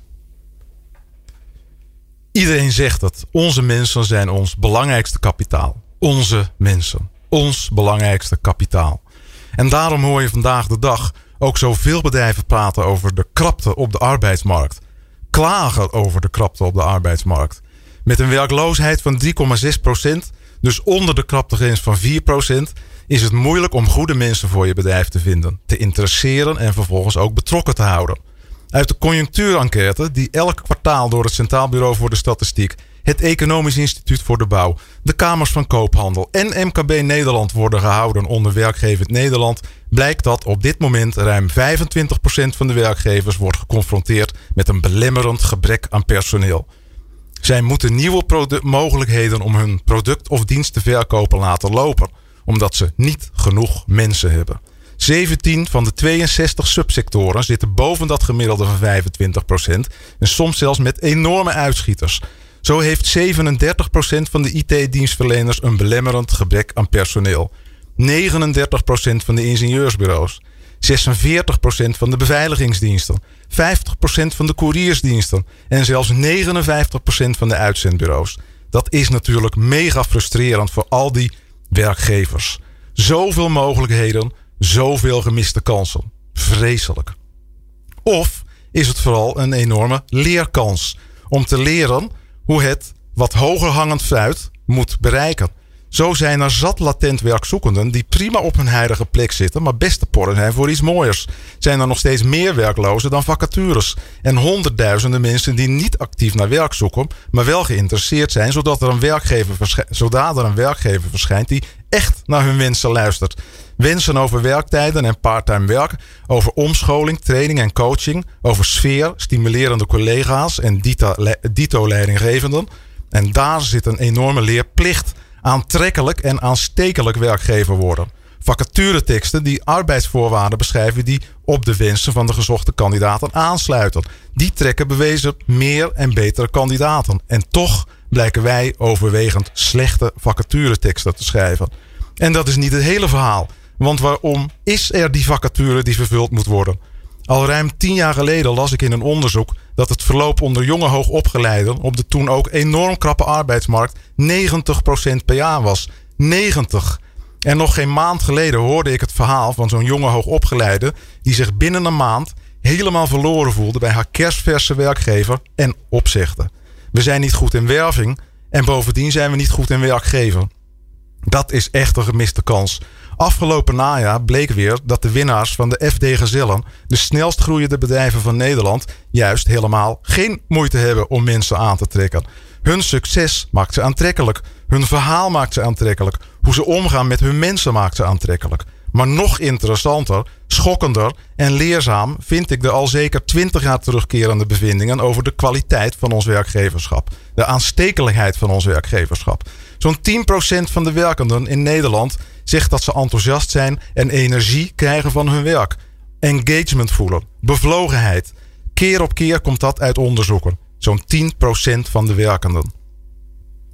Iedereen zegt het. Onze mensen zijn ons belangrijkste kapitaal. Onze mensen. Ons belangrijkste kapitaal. En daarom hoor je vandaag de dag ook zoveel bedrijven praten over de krapte op de arbeidsmarkt. Klagen over de krapte op de arbeidsmarkt. Met een werkloosheid van 3,6 procent, dus onder de kraptegrens van 4 procent, is het moeilijk om goede mensen voor je bedrijf te vinden, te interesseren en vervolgens ook betrokken te houden. Uit de conjunctuurenquête, die elk kwartaal door het Centraal Bureau voor de Statistiek, het Economisch Instituut voor de Bouw, de Kamers van Koophandel en MKB Nederland worden gehouden onder werkgevend Nederland, blijkt dat op dit moment ruim 25% van de werkgevers wordt geconfronteerd met een belemmerend gebrek aan personeel. Zij moeten nieuwe mogelijkheden om hun product of dienst te verkopen laten lopen, omdat ze niet genoeg mensen hebben. 17 van de 62 subsectoren zitten boven dat gemiddelde van 25% en soms zelfs met enorme uitschieters. Zo heeft 37% van de IT-dienstverleners een belemmerend gebrek aan personeel. 39% van de ingenieursbureaus. 46% van de beveiligingsdiensten. 50% van de couriersdiensten. En zelfs 59% van de uitzendbureaus. Dat is natuurlijk mega frustrerend voor al die werkgevers. Zoveel mogelijkheden, zoveel gemiste kansen. Vreselijk. Of is het vooral een enorme leerkans om te leren hoe het wat hoger hangend fruit moet bereiken. Zo zijn er zat latent werkzoekenden die prima op hun huidige plek zitten, maar best te porren zijn voor iets mooiers. Zijn er nog steeds meer werklozen dan vacatures. En honderdduizenden mensen die niet actief naar werk zoeken, maar wel geïnteresseerd zijn, zodat er een werkgever, verschij- zodat er een werkgever verschijnt die echt naar hun wensen luistert. Wensen over werktijden en parttime werk, over omscholing, training en coaching, over sfeer, stimulerende collega's en dito-leidinggevenden. En daar zit een enorme leerplicht. Aantrekkelijk en aanstekelijk werkgever worden. Vacatureteksten die arbeidsvoorwaarden beschrijven die op de wensen van de gezochte kandidaten aansluiten. Die trekken bewezen meer en betere kandidaten. En toch blijken wij overwegend slechte vacatureteksten te schrijven. En dat is niet het hele verhaal. Want waarom is er die vacature die vervuld moet worden? Al ruim tien jaar geleden las ik in een onderzoek dat het verloop onder jonge hoogopgeleiden op de toen ook enorm krappe arbeidsmarkt 90% per jaar was. 90. En nog geen maand geleden hoorde ik het verhaal van zo'n jonge hoogopgeleide die zich binnen een maand helemaal verloren voelde bij haar kerstverse werkgever en opzegde. We zijn niet goed in werving en bovendien zijn we niet goed in werkgeven. Dat is echt een gemiste kans. Afgelopen najaar bleek weer dat de winnaars van de FD Gezellen, de snelst groeiende bedrijven van Nederland, juist helemaal geen moeite hebben om mensen aan te trekken. Hun succes maakt ze aantrekkelijk. Hun verhaal maakt ze aantrekkelijk. Hoe ze omgaan met hun mensen maakt ze aantrekkelijk. Maar nog interessanter, schokkender en leerzaam vind ik de al zeker 20 jaar terugkerende bevindingen over de kwaliteit van ons werkgeverschap. De aanstekelijkheid van ons werkgeverschap. Zo'n 10% van de werkenden in Nederland zegt dat ze enthousiast zijn en energie krijgen van hun werk. Engagement voelen, bevlogenheid. Keer op keer komt dat uit onderzoeken. Zo'n 10% van de werkenden.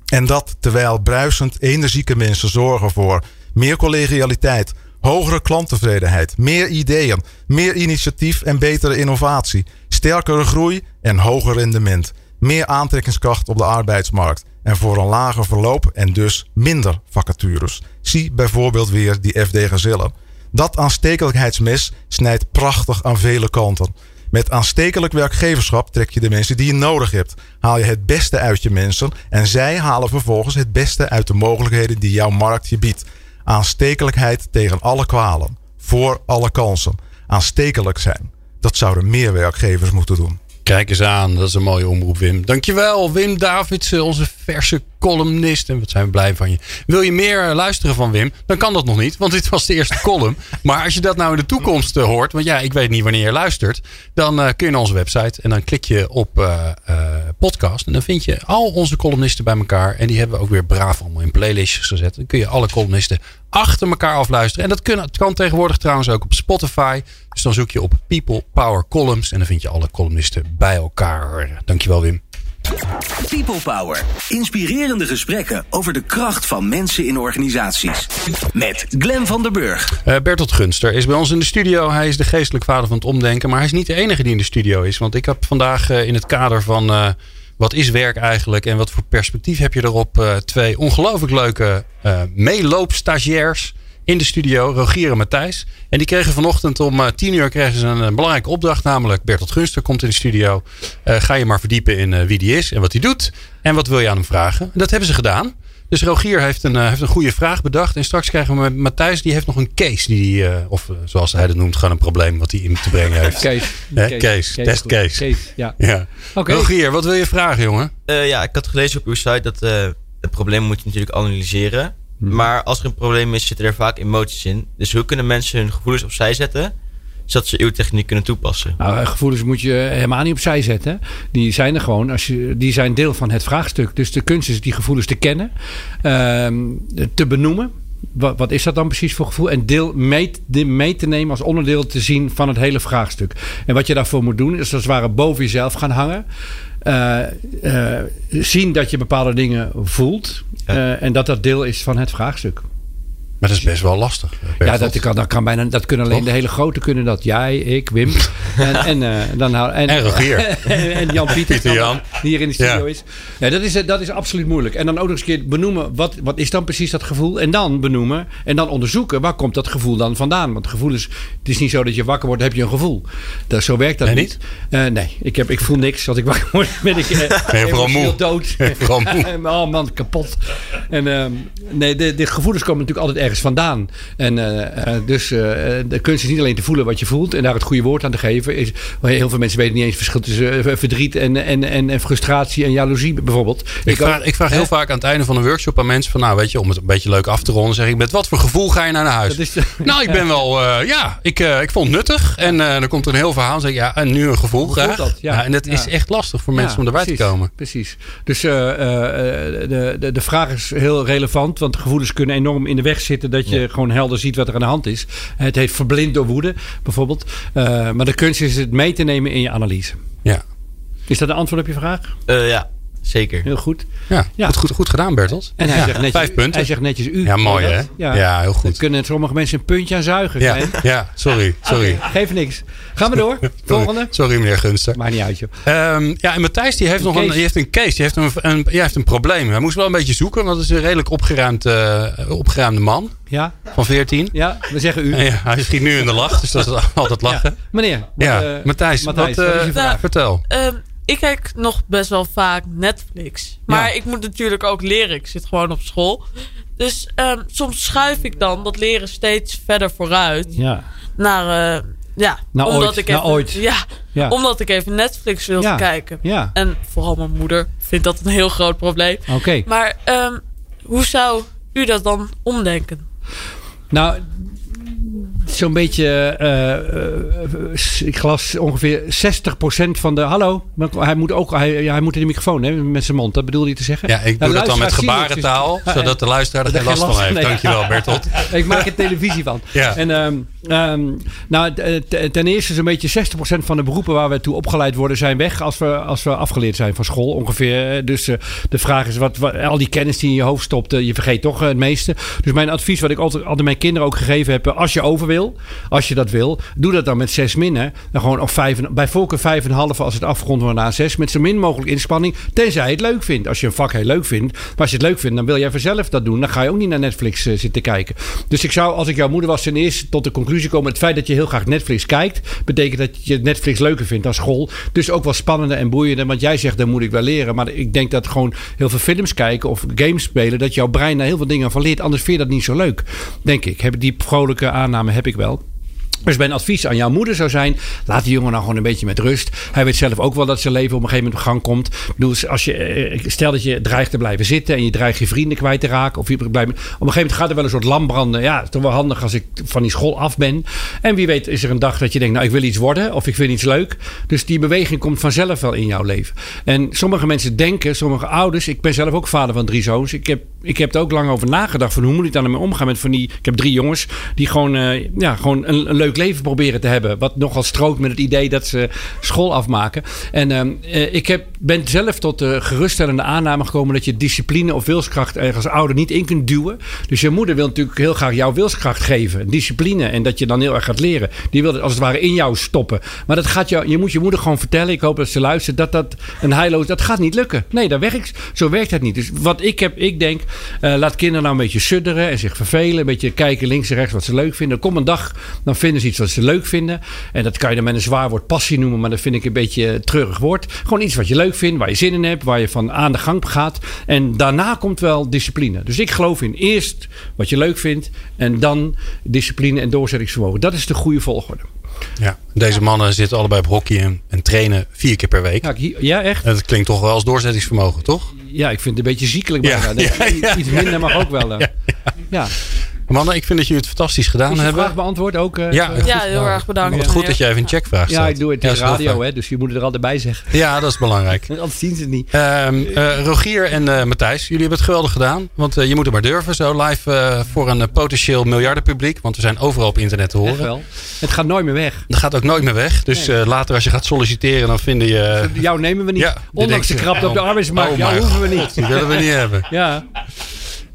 En dat terwijl bruisend energieke mensen zorgen voor meer collegialiteit, hogere klanttevredenheid, meer ideeën, meer initiatief en betere innovatie, sterkere groei en hoger rendement, meer aantrekkingskracht op de arbeidsmarkt en voor een lager verloop en dus minder vacatures. Zie bijvoorbeeld weer die FD Gazellen. Dat aanstekelijkheidsmes snijdt prachtig aan vele kanten. Met aanstekelijk werkgeverschap trek je de mensen die je nodig hebt. Haal je het beste uit je mensen en zij halen vervolgens het beste uit de mogelijkheden die jouw markt je biedt. Aanstekelijkheid tegen alle kwalen. Voor alle kansen. Aanstekelijk zijn. Dat zouden meer werkgevers moeten doen. Kijk eens aan, dat is een mooie omroep, Wim. Dankjewel, Wim Davids, onze verse columnist. En wat zijn we blij van je. Wil je meer luisteren van Wim? Dan kan dat nog niet, want dit was de eerste column. Maar als je dat nou in de toekomst uh, hoort, want ja, ik weet niet wanneer je luistert. Dan uh, kun je naar onze website en dan klik je op uh, podcast. En dan vind je al onze columnisten bij elkaar. En die hebben we ook weer braaf allemaal in playlistjes gezet. Dan kun je alle columnisten achter elkaar afluisteren. En dat kan, het kan tegenwoordig trouwens ook op Spotify. Dus dan zoek je op People Power Columns. En dan vind je alle columnisten bij elkaar. Dankjewel Wim. People Power. Inspirerende gesprekken over de kracht van mensen in organisaties. Met Glen van der Burg. Uh, Bertolt Gunster is bij ons in de studio. Hij is de geestelijk vader van het omdenken. Maar hij is niet de enige die in de studio is. Want ik heb vandaag uh, in het kader van... Uh, wat is werk eigenlijk en wat voor perspectief heb je erop? Twee ongelooflijk leuke meeloopstagiairs in de studio, Rogier en Matthijs. En die kregen vanochtend om uh, tien uur kregen ze een, een, belangrijke opdracht. Namelijk Bertolt Gunster komt in de studio. ga je maar verdiepen in wie die is en wat hij doet. En wat wil je aan hem vragen? En dat hebben ze gedaan. Dus Rogier heeft een, heeft een goede vraag bedacht. En straks krijgen we Matthijs, die heeft nog een case. Die, uh, of zoals hij dat noemt, gewoon een probleem wat hij in te brengen heeft. Case. Case, case. test case. case. Ja. ja. Okay. Rogier, wat wil je vragen, jongen? Uh, ja, ik had gelezen op uw site dat uh, het probleem moet je natuurlijk analyseren. Mhm. Maar als er een probleem is, zitten er vaak emoties in. Dus hoe kunnen mensen hun gevoelens opzij zetten zodat ze uw techniek kunnen toepassen? Nou, gevoelens moet je helemaal niet opzij zetten. Die zijn er gewoon. Als je, die zijn deel van het vraagstuk. Dus de kunst is die gevoelens te kennen, uh, te benoemen. Wat, wat, is dat dan precies voor gevoel? En deel mee, de, mee te nemen als onderdeel te zien van het hele vraagstuk. En wat je daarvoor moet doen, is als het ware boven jezelf gaan hangen. Uh, uh, zien dat je bepaalde dingen voelt. Uh, en dat dat deel is van het vraagstuk. Maar dat is best wel lastig. Ja, dat kan, dat kan bijna. Dat kunnen alleen Toch? de hele grote kunnen dat. Jij, ik, Wim. En, en, uh, dan, en, en Rogier. en, en Jan. Die hier in de studio Ja. is. Ja, dat, is. Dat is absoluut moeilijk. En dan ook nog eens een keer benoemen. Wat, wat is dan precies dat gevoel? En dan benoemen. En dan onderzoeken. Waar komt dat gevoel dan vandaan? Want gevoel is. Het is niet zo dat je wakker wordt. heb je een gevoel. Dat, zo werkt dat Nee, niet. Uh, nee, ik, heb, ik voel niks. Als ik wakker word ben ik. Uh, Nee, vooral moe. dood. Vooral moe. oh man, kapot. En uh, nee, de, de gevoelens komen natuurlijk altijd ergens vandaan. En uh, uh, dus uh, de kunst is niet alleen te voelen wat je voelt en daar het goede woord aan te geven. Is, heel veel mensen weten niet eens het verschil tussen verdriet en, en, en, en, frustratie en jaloezie bijvoorbeeld. Ik vraag, ik vraag heel vaak aan het einde van een workshop aan mensen van nou weet je, om het een beetje leuk af te ronden, zeg ik met wat voor gevoel ga je nou naar huis? Is, nou, ik ben wel, ja, ik, ik vond het nuttig. En dan komt er een heel verhaal en zeg ik ja, en nu een gevoel graag. Dat, ja. ja. en dat is echt lastig voor mensen om erbij precies, te komen. Precies. Dus de, de, de vraag is heel relevant, want gevoelens kunnen enorm in de weg zitten dat je gewoon helder ziet wat er aan de hand is. Het heet verblind door woede, bijvoorbeeld. Uh, maar de kunst is het mee te nemen in je analyse. Ja. Is dat een antwoord op je vraag? Uh, ja, zeker. Heel goed. Ja, ja. Goed, goed, goed gedaan, Bertels. En hij ja. zegt netjes, Vijf punten. Hij zegt netjes u. Ja, mooi hè? Ja. ja, heel goed. Dan kunnen sommige mensen een puntje aan zuigen. Ja, ja sorry. sorry. Okay, geef niks. Gaan we door. Volgende. Sorry, meneer Gunster. Maakt niet uit, joh. Um, ja, en Matthijs die heeft nog een, die heeft een case. Die heeft een, een, die heeft een probleem. Hij moest wel een beetje zoeken, want het is een redelijk opgeruimd, uh, opgeruimde man. Ja. Van 14. Ja, we zeggen u. Ja, hij schiet nu in de lach, dus dat is altijd lachen. Ja. Meneer. Ja, uh, Matthijs, wat, wat is je vraag? vertel. Um, ik kijk nog best wel vaak Netflix. Maar Ja. ik moet natuurlijk ook leren. Ik zit gewoon op school. Dus ehm, soms schuif ik dan dat leren steeds verder vooruit. Ja. Naar, eh, ja, omdat ooit, ik even, ooit. Ja, Ja. omdat ik even Netflix wil Ja. kijken. Ja. En vooral mijn moeder vindt dat een heel groot probleem. Oké. Maar ehm, hoe zou u dat dan omdenken? Nou, zo'n beetje, eh, eh, ik geloof ongeveer 60% van de. Hallo, hij moet ook, hij, hij moet in de microfoon hè, met zijn mond. Dat bedoelde je te zeggen? Ja, ik Nou, doe dat dan met gebarentaal, dus- zodat de luisteraar er geen last van heeft. nee. Dankjewel, Bertolt. ik maak er televisie van. Ja. En ehm, ehm, nou, t- ten eerste zo'n beetje 60% van de beroepen waar we toe opgeleid worden zijn weg als we, als we afgeleerd zijn van school ongeveer. Dus eh, de vraag is, wat, wat- al die kennis die in je hoofd stopt, eh, je vergeet toch eh, het meeste. Dus mijn advies wat ik altijd, altijd mijn kinderen ook gegeven heb, eh, als je over wil, als je dat wil, doe dat dan met zes minnen. Dan gewoon of vijf, bij voorkeur vijf en een half als het afgerond wordt na zes. Met zo min mogelijk inspanning, tenzij je het leuk vindt. Als je een vak heel leuk vindt, maar als je het leuk vindt, dan wil jij vanzelf dat doen. Dan ga je ook niet naar Netflix eh, zitten kijken. Dus ik zou, als ik jouw moeder was, ten eerste tot de conclusie komen. Het feit dat je heel graag Netflix kijkt, betekent dat je Netflix leuker vindt dan school. Dus ook wel spannender en boeiender. Want jij zegt, daar moet ik wel leren. Maar ik denk dat gewoon heel veel films kijken of games spelen, dat jouw brein daar heel veel dingen van leert. Anders vind je dat niet zo leuk, denk ik. Heb, die vrolijke aanname heb ik wel. Dus mijn advies aan jouw moeder zou zijn: laat die jongen nou gewoon een beetje met rust. Hij weet zelf ook wel dat zijn leven op een gegeven moment op gang komt. Bedoel, als je, eh, stel dat je dreigt te blijven zitten en je dreigt je vrienden kwijt te raken. Of je blijft, op een gegeven moment gaat er wel een soort lam branden. Ja, het is toch wel handig als ik van die school af ben. En wie weet is er een dag dat je denkt: nou, ik wil iets worden of ik vind iets leuk. Dus die beweging komt vanzelf wel in jouw leven. En sommige mensen denken, sommige ouders, ik ben zelf ook vader van drie zoons. Ik heb, ik heb er ook lang over nagedacht van hoe moet ik dan ermee omgaan met van die. Ik heb drie jongens die gewoon, eh, ja, gewoon een, leuk leven proberen te hebben. Wat nogal strookt met het idee dat ze school afmaken. En ehm, eh, ik heb, ben zelf tot de geruststellende aanname gekomen dat je discipline of wilskracht er als ouder niet in kunt duwen. Dus je moeder wil natuurlijk heel graag jouw wilskracht geven. Discipline. En dat je dan heel erg gaat leren. Die wil het als het ware in jou stoppen. Maar dat gaat jou, je moet je moeder gewoon vertellen. Ik hoop dat ze luistert. Dat dat een heilloos. Dat gaat niet lukken. Nee, dat werkt, zo werkt het niet. Dus wat ik heb, ik denk. Eh, laat kinderen nou een beetje sudderen en zich vervelen. Een beetje kijken links en rechts wat ze leuk vinden. Kom een dag, dan vinden ze iets wat ze leuk vinden. En dat kan je dan met een zwaar woord passie noemen. Maar dat vind ik een beetje een treurig woord. Gewoon iets wat je leuk vindt, waar je zin in hebt. Waar je van aan de gang gaat. En daarna komt wel discipline. Dus ik geloof in eerst wat je leuk vindt. En dan discipline en doorzettingsvermogen. Dat is de goede volgorde. Ja, deze mannen zitten allebei op hockey en, en trainen vier keer per week. Ja, ik ja echt? En dat klinkt toch wel als doorzettingsvermogen, toch? Ja, ik vind het een beetje ziekelijk. Ja, bijna. Nee, ja, ja, iets minder mag ook wel. Ja. Mannen, ik vind dat jullie het fantastisch gedaan hebben. vraag beantwoord ook? eh, Ja, Ja, heel erg bedankt. Wat goed dat je even een checkvraag stelt. ja, ik doe het in radio, hè, dus je moet het er altijd bij zeggen. Ja, dat is belangrijk. Anders zien ze het niet. Ehm, eh, Rogier en eh, Matthijs, jullie hebben het geweldig gedaan. Want je moet het maar durven zo live eh, voor een potentieel miljardenpubliek. Want we zijn overal op internet te Echt horen. wel. Het gaat nooit meer weg. Dat gaat ook nooit meer weg. Dus eh, later als je gaat solliciteren, dan vinden je... Jou nemen we niet. Ja, Ondanks de krapte op de oh, arbeidsmarkt. oh Jou hoeven we niet. Die willen we niet hebben. Ja,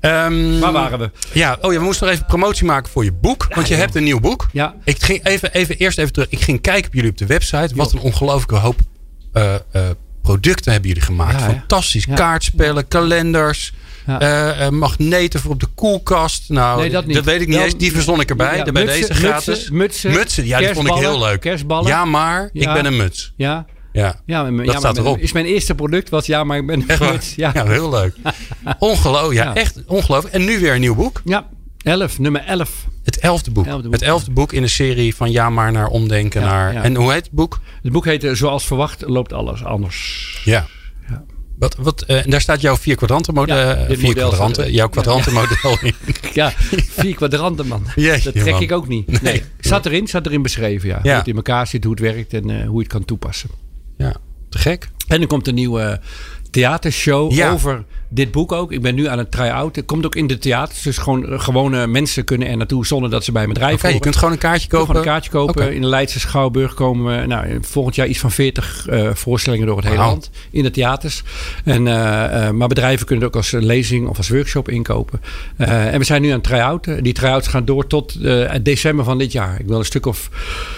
Ehm, waar waren we? Ja, oh ja, we moesten nog even promotie maken voor je boek. Want je hebt een nieuw boek. Ja. Ik ging even, even, eerst even terug. Ik ging kijken op jullie op de website. Wat een ongelooflijke hoop eh, eh, producten hebben jullie gemaakt. Ja? Fantastisch. Ja. Kaartspellen, kalenders. Eh, magneten voor op de koelkast. Nou, Nee, dat niet. weet ik niet eens. Die verzon ik erbij. Bij mutsen, deze gratis. mutsen, mutsen, mutsen. Ja, die vond ik heel leuk. kerstballen. Ja, maar ik ben een muts. Ja, Ja. ja, maar, Dat ja, staat erop. Is mijn eerste product was ja, maar ik ben Echt. Ja. Ja, heel leuk. Ongelooflijk. Ja, Ja. echt ongelooflijk. En nu weer een nieuw boek. ja, 11, nummer 11. Het elfde boek. Elfde boek. Het elfde boek in de serie van Ja maar naar omdenken Ja, naar... ja. En hoe heet het boek? Het boek heet eh, Zoals verwacht loopt alles anders. Ja. Wat, wat, eh, en daar staat jouw vier kwadranten model, Ja, eh, vier model kwadranten, jouw kwadrantenmodel in. Ja, vier kwadranten, man. Jeetje, dat trek man. ik ook niet. Nee, zat erin, zat erin beschreven, ja. Ja. Hoe het in elkaar zit, hoe het werkt en hoe je het kan toepassen. Ja, te gek. En er komt een nieuwe theatershow Ja. over dit boek ook. Ik ben nu aan het try-out. Het komt ook in de theaters. Dus gewoon eh, gewone mensen kunnen er naartoe zonder dat ze bij een bedrijf Oké, je kunt gewoon een kaartje kopen. Gewoon een kaartje kopen. In de Leidse Schouwburg komen we nou, volgend jaar iets van 40 eh, voorstellingen door het hele land. In de theaters. En, eh, eh, maar bedrijven kunnen het ook als lezing of als workshop inkopen. Eh, en we zijn nu aan het try-outen. Die try-outs gaan door tot eh, december van dit jaar. Ik wil een stuk of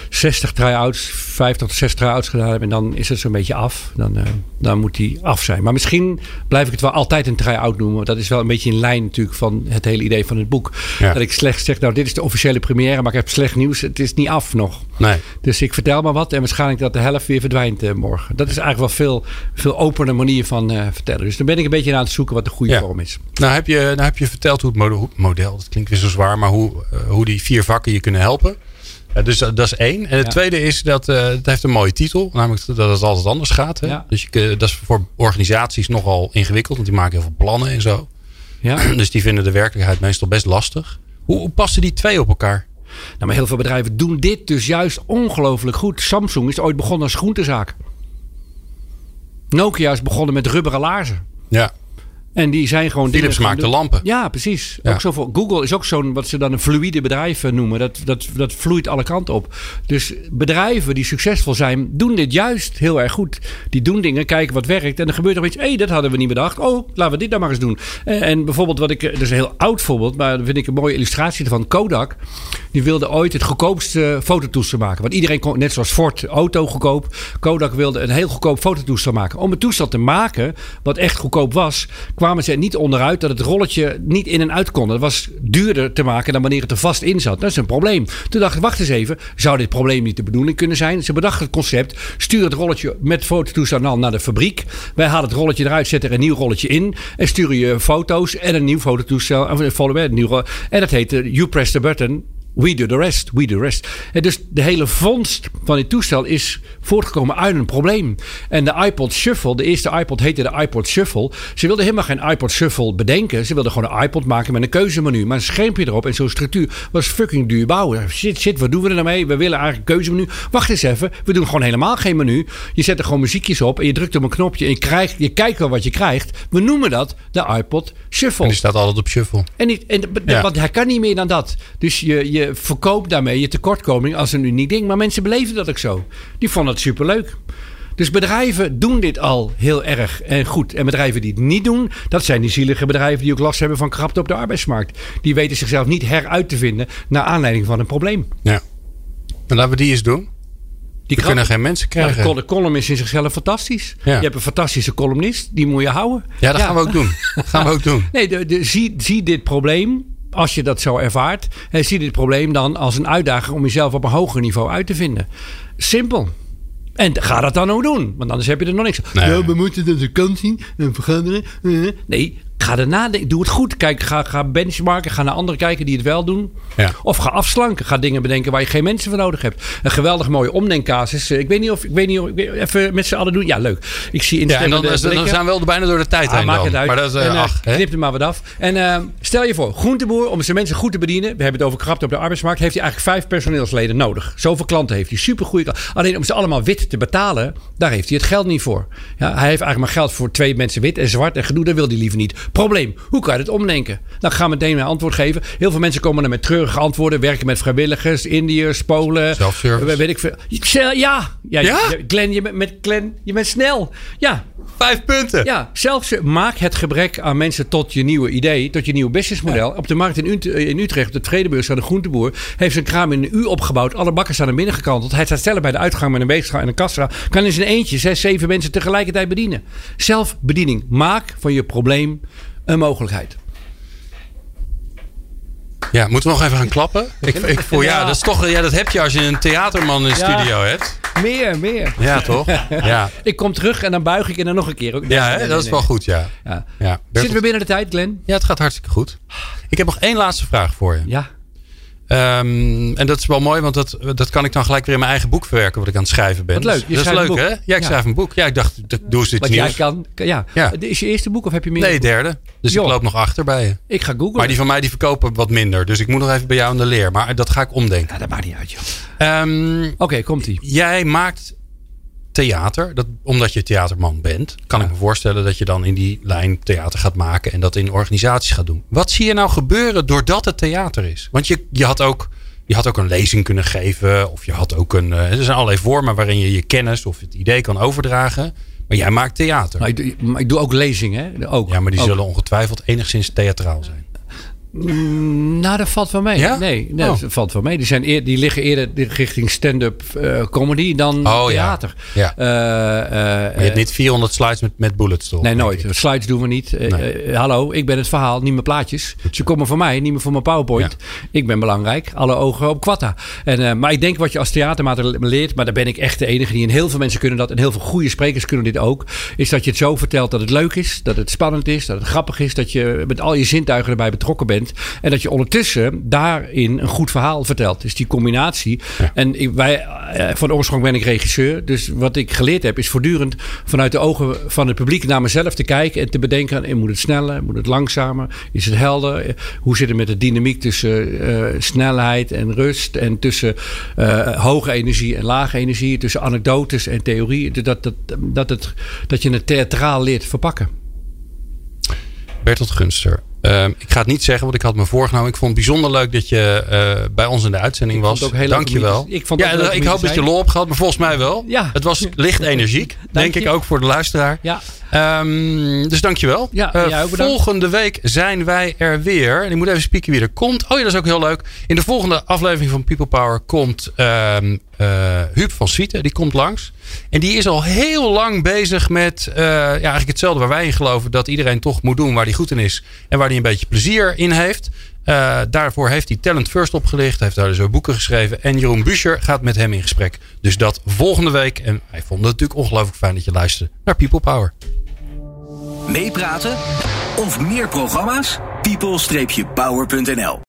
60 try-outs, 50 tot 60 try-outs gedaan hebben. En dan is het zo'n beetje af. Dan, eh, dan moet die af zijn. Maar misschien blijf ik het wel altijd een try-out noemen. Dat is wel een beetje in lijn natuurlijk van het hele idee van het boek. Ja. Dat ik slecht zeg, nou dit is de officiële première, maar ik heb slecht nieuws. Het is niet af nog. Nee. Dus ik vertel maar wat en waarschijnlijk dat de helft weer verdwijnt eh, morgen. Dat is eigenlijk wel veel, veel opener manier van eh, vertellen. Dus dan ben ik een beetje aan het zoeken wat de goede Ja. vorm is. Nou heb, je, nou heb je verteld hoe het mode- hoe het model, dat klinkt weer zo zwaar, maar hoe, eh, hoe die vier vakken je kunnen helpen. Dus dat, dat is één. En het tweede is dat eh, het heeft een mooie titel, namelijk dat het altijd anders gaat. Hè? Dus je, dat is voor organisaties nogal ingewikkeld, want die maken heel veel plannen en zo. Ja? Dus die vinden de werkelijkheid meestal best lastig. Hoe, hoe passen die twee op elkaar? Nou, maar heel veel bedrijven doen dit dus juist ongelooflijk goed. Samsung is ooit begonnen als groentezaak. Nokia is begonnen met rubberen laarzen. Ja. En die zijn gewoon. Philips maakt de lampen. Ja, precies. Ja. Ook zo voor, Google is ook zo'n wat ze dan een fluïde bedrijf eh, noemen. Dat, dat, dat vloeit alle kanten op. Dus bedrijven die succesvol zijn, doen dit juist heel erg goed. Die doen dingen, kijken wat werkt. En er gebeurt nog iets. Hé, hey, dat hadden we niet bedacht. Oh, laten we dit dan maar eens doen. En, en bijvoorbeeld wat ik. eh, Dat is een heel oud voorbeeld, maar dat vind ik een mooie illustratie ervan. Kodak. Die wilde ooit het goedkoopste fototoestel maken. Want iedereen kon, net zoals Ford, auto goedkoop. Kodak wilde een heel goedkoop fototoestel maken. Om een toestel te maken, wat echt goedkoop was, kwamen ze er niet onderuit dat het rolletje niet in en uit kon. Dat was duurder te maken dan wanneer het er vast in zat. Dat is een probleem. Toen dacht ik, wacht eens even, zou dit probleem niet de bedoeling kunnen zijn? Ze bedachten het concept, stuur het rolletje met fototoestel naar de fabriek. Wij halen het rolletje eruit, zetten er een nieuw rolletje in en sturen je foto's en een nieuw fototoestel. Ro- En dat heette You Press the Button. We do the rest, we do the rest. En dus de hele vondst van dit toestel is voortgekomen uit een probleem. En de iPod Shuffle, de eerste iPod heette de iPod Shuffle. Ze wilden helemaal geen iPod Shuffle bedenken. Ze wilden gewoon een iPod maken met een keuzemenu. Maar een schermpje erop en zo'n structuur was fucking duur bouwen. Shit, shit, wat doen we er nou mee? We willen eigenlijk een keuzemenu. Wacht eens even, we doen gewoon helemaal geen menu. Je zet er gewoon muziekjes op en je drukt op een knopje en je, krijgt, je kijkt wel wat je krijgt. We noemen dat de iPod Shuffle. En die staat altijd op shuffle. En, niet, en Ja. want hij kan niet meer dan dat. Dus je, je verkoopt daarmee je tekortkoming als een uniek ding. Maar mensen beleven dat ook zo. Die vonden het superleuk. Dus bedrijven doen dit al heel erg en goed. En bedrijven die het niet doen, dat zijn die zielige bedrijven die ook last hebben van krapte op de arbeidsmarkt. Die weten zichzelf niet heruit te vinden naar aanleiding van een probleem. Ja. En laten we die eens doen. Die We krap- kunnen geen mensen Ja, krijgen. de col- de column is in zichzelf fantastisch. Ja. Je hebt een fantastische columnist, die moet je houden. Ja, dat gaan we ook doen. Dat gaan we ook doen. Nee, de, de, zie, zie dit probleem, als je dat zo ervaart, zie dit probleem dan als een uitdaging om jezelf op een hoger niveau uit te vinden. Simpel. En ga dat dan ook doen, want anders heb je er nog niks. Nee. Ja, we moeten dat de kant zien en vergaderen. Eh, Nee, ga erna, doe het goed. Kijk, ga, ga benchmarken, ga naar anderen kijken die het wel doen. Ja. Of ga afslanken, ga dingen bedenken waar je geen mensen voor nodig hebt. Een geweldig mooie omdenkcasus. Eh, Ik weet niet of, ik weet niet of, ik weet- even met z'n allen doen. Ja, leuk. Ik zie Ja, en dan, dan zijn we wel bijna door de tijd Ah, heen maakt het uit. Maar dat is, eh, en, eh, ach, knip er maar wat af. En stel je voor, groenteboer, om zijn mensen goed te bedienen. We hebben het over krapte op de arbeidsmarkt. Heeft hij eigenlijk vijf personeelsleden nodig. Zoveel klanten heeft hij. Supergoeie klanten. Alleen om ze allemaal wit te betalen, daar heeft hij het geld niet voor. Ja, hij heeft eigenlijk maar geld voor twee mensen wit en zwart en gedoe. Dat wil hij liever niet. Probleem, hoe kan je het omdenken? Nou, ik ga meteen een antwoord geven. Heel veel mensen komen er met treurige antwoorden. Werken met vrijwilligers, Indiërs, Polen. Self-service. Weet ik veel. Ja, ja. ja, Ja? Glenn, je bent, met Glenn, je bent snel. Ja, Vijf punten. ja, zelfs eh, maak het gebrek aan mensen tot je nieuwe idee, tot je nieuwe businessmodel. Op de markt in, Ut- eh, in Utrecht, op de Vredebeurs, aan de groenteboer, heeft zijn kraam in een uur opgebouwd. Alle bakken staan naar binnen gekanteld. Hij staat zelf bij de uitgang met een weegschaal en een kassa. Kan in zijn eentje zes, zeven mensen tegelijkertijd bedienen. Zelfbediening. Maak van je probleem een mogelijkheid. Ja, moeten we nog even gaan klappen? Ik, ik voel, ja, Ja. dat is toch, ja, dat heb je als je een theaterman in de Ja. studio hebt. Meer, meer. Ja, toch? Ja, Ik kom terug en dan buig ik en dan nog een keer. ook. ja hè? Dat is wel goed, ja. Ja. ja. Zitten we binnen de tijd, Glenn? Ja, het gaat hartstikke goed. Ik heb nog één laatste vraag voor je. Ja. Ehm, en dat is wel mooi, want dat, dat kan ik dan gelijk weer in mijn eigen boek verwerken, wat ik aan het schrijven ben. Wat leuk. Je dat is leuk, een hè? boek. Ja, ik Ja. schrijf een boek. Ja, ik dacht, dat- doe eens dit Wat nieuws. jij kan. Ja. Ja. Is je eerste boek of heb je meer? Nee, derde. Dus ik loop nog achter bij je. Ik ga googlen. Maar die van mij die verkopen wat minder. Dus ik moet nog even bij jou aan de leer. Maar dat ga ik omdenken. Ja, dat maakt niet uit, joh. Ehm, Oké, komt-ie. jij maakt theater. Dat, omdat je theaterman bent. Kan ik me voorstellen dat je dan in die lijn theater gaat maken. En dat in organisaties gaat doen. Wat zie je nou gebeuren doordat het theater is? Want je, je, had, ook, je had ook een lezing kunnen geven. Of je had ook een... eh, er zijn allerlei vormen waarin je je kennis of het idee kan overdragen. Maar jij maakt theater. Maar ik, doe- maar ik doe ook lezingen? Ook. ja, maar die Ook. zullen ongetwijfeld enigszins theatraal zijn. Mm, nou, dat valt wel mee. Ja? Nee, nee Oh. dat valt wel mee. Die, zijn eer, die liggen eerder richting stand-up eh, comedy dan Oh, theater. Ja. Eh, eh, Maar je hebt niet 400 slides met, met bullets erop. Nee, nooit. Slides doen we niet. Nee. hallo, ik ben het verhaal, niet mijn plaatjes. Ze komen voor mij, niet meer voor mijn PowerPoint. Ik ben belangrijk. Alle ogen op Quatta. En, maar ik denk wat je als theatermaker leert, maar daar ben ik echt de enige die. En heel veel mensen kunnen dat. En heel veel goede sprekers kunnen dit ook. Is dat je het zo vertelt dat het leuk is, dat het spannend is, dat het grappig is. Dat je met al je zintuigen erbij betrokken bent. En dat je ondertussen daarin een goed verhaal vertelt. Dus die combinatie. En ik, wij, eh, van oorsprong ben ik regisseur. Dus wat ik geleerd heb, is voortdurend vanuit de ogen van het publiek naar mezelf te kijken. En te bedenken: eh, moet het sneller? Moet het langzamer? Is het helder? Eh, Hoe zit het met de dynamiek tussen snelheid en rust? En tussen hoge energie en lage energie? Tussen anekdotes en theorie? Dat, dat, dat, het, dat je het theatraal leert verpakken. Bertolt Gunster. Ehm, ik ga het niet zeggen, want ik had me voorgenomen. Ik vond het bijzonder leuk dat je eh, bij ons in de uitzending Ik was. het ook heel leuk Dank je wel. ik vond ja, ook ik hoop dat je lol hebt gehad, maar volgens mij wel. Ja. Het was licht energiek, denk je. ik ook voor de luisteraar. Ja. Ehm, dus dankjewel. Ja, Eh, jij ook bedankt. volgende week zijn wij er weer. En ik moet even spieken wie er komt. Oh ja, dat is ook heel leuk. In de volgende aflevering van People Power komt ehm eh, Huub van Swieten. Die komt langs. En die is al heel lang bezig met eh, ja, eigenlijk hetzelfde waar wij in geloven. Dat iedereen toch moet doen waar hij goed in is. En waar hij een beetje plezier in heeft. Eh, daarvoor heeft hij Talent First opgelicht. Heeft daar dus ook boeken geschreven. En Jeroen Buescher gaat met hem in gesprek. Dus dat volgende week. En wij vonden het natuurlijk ongelooflijk fijn dat je luisterde naar People Power. Meepraten of meer programma's? people-power.nl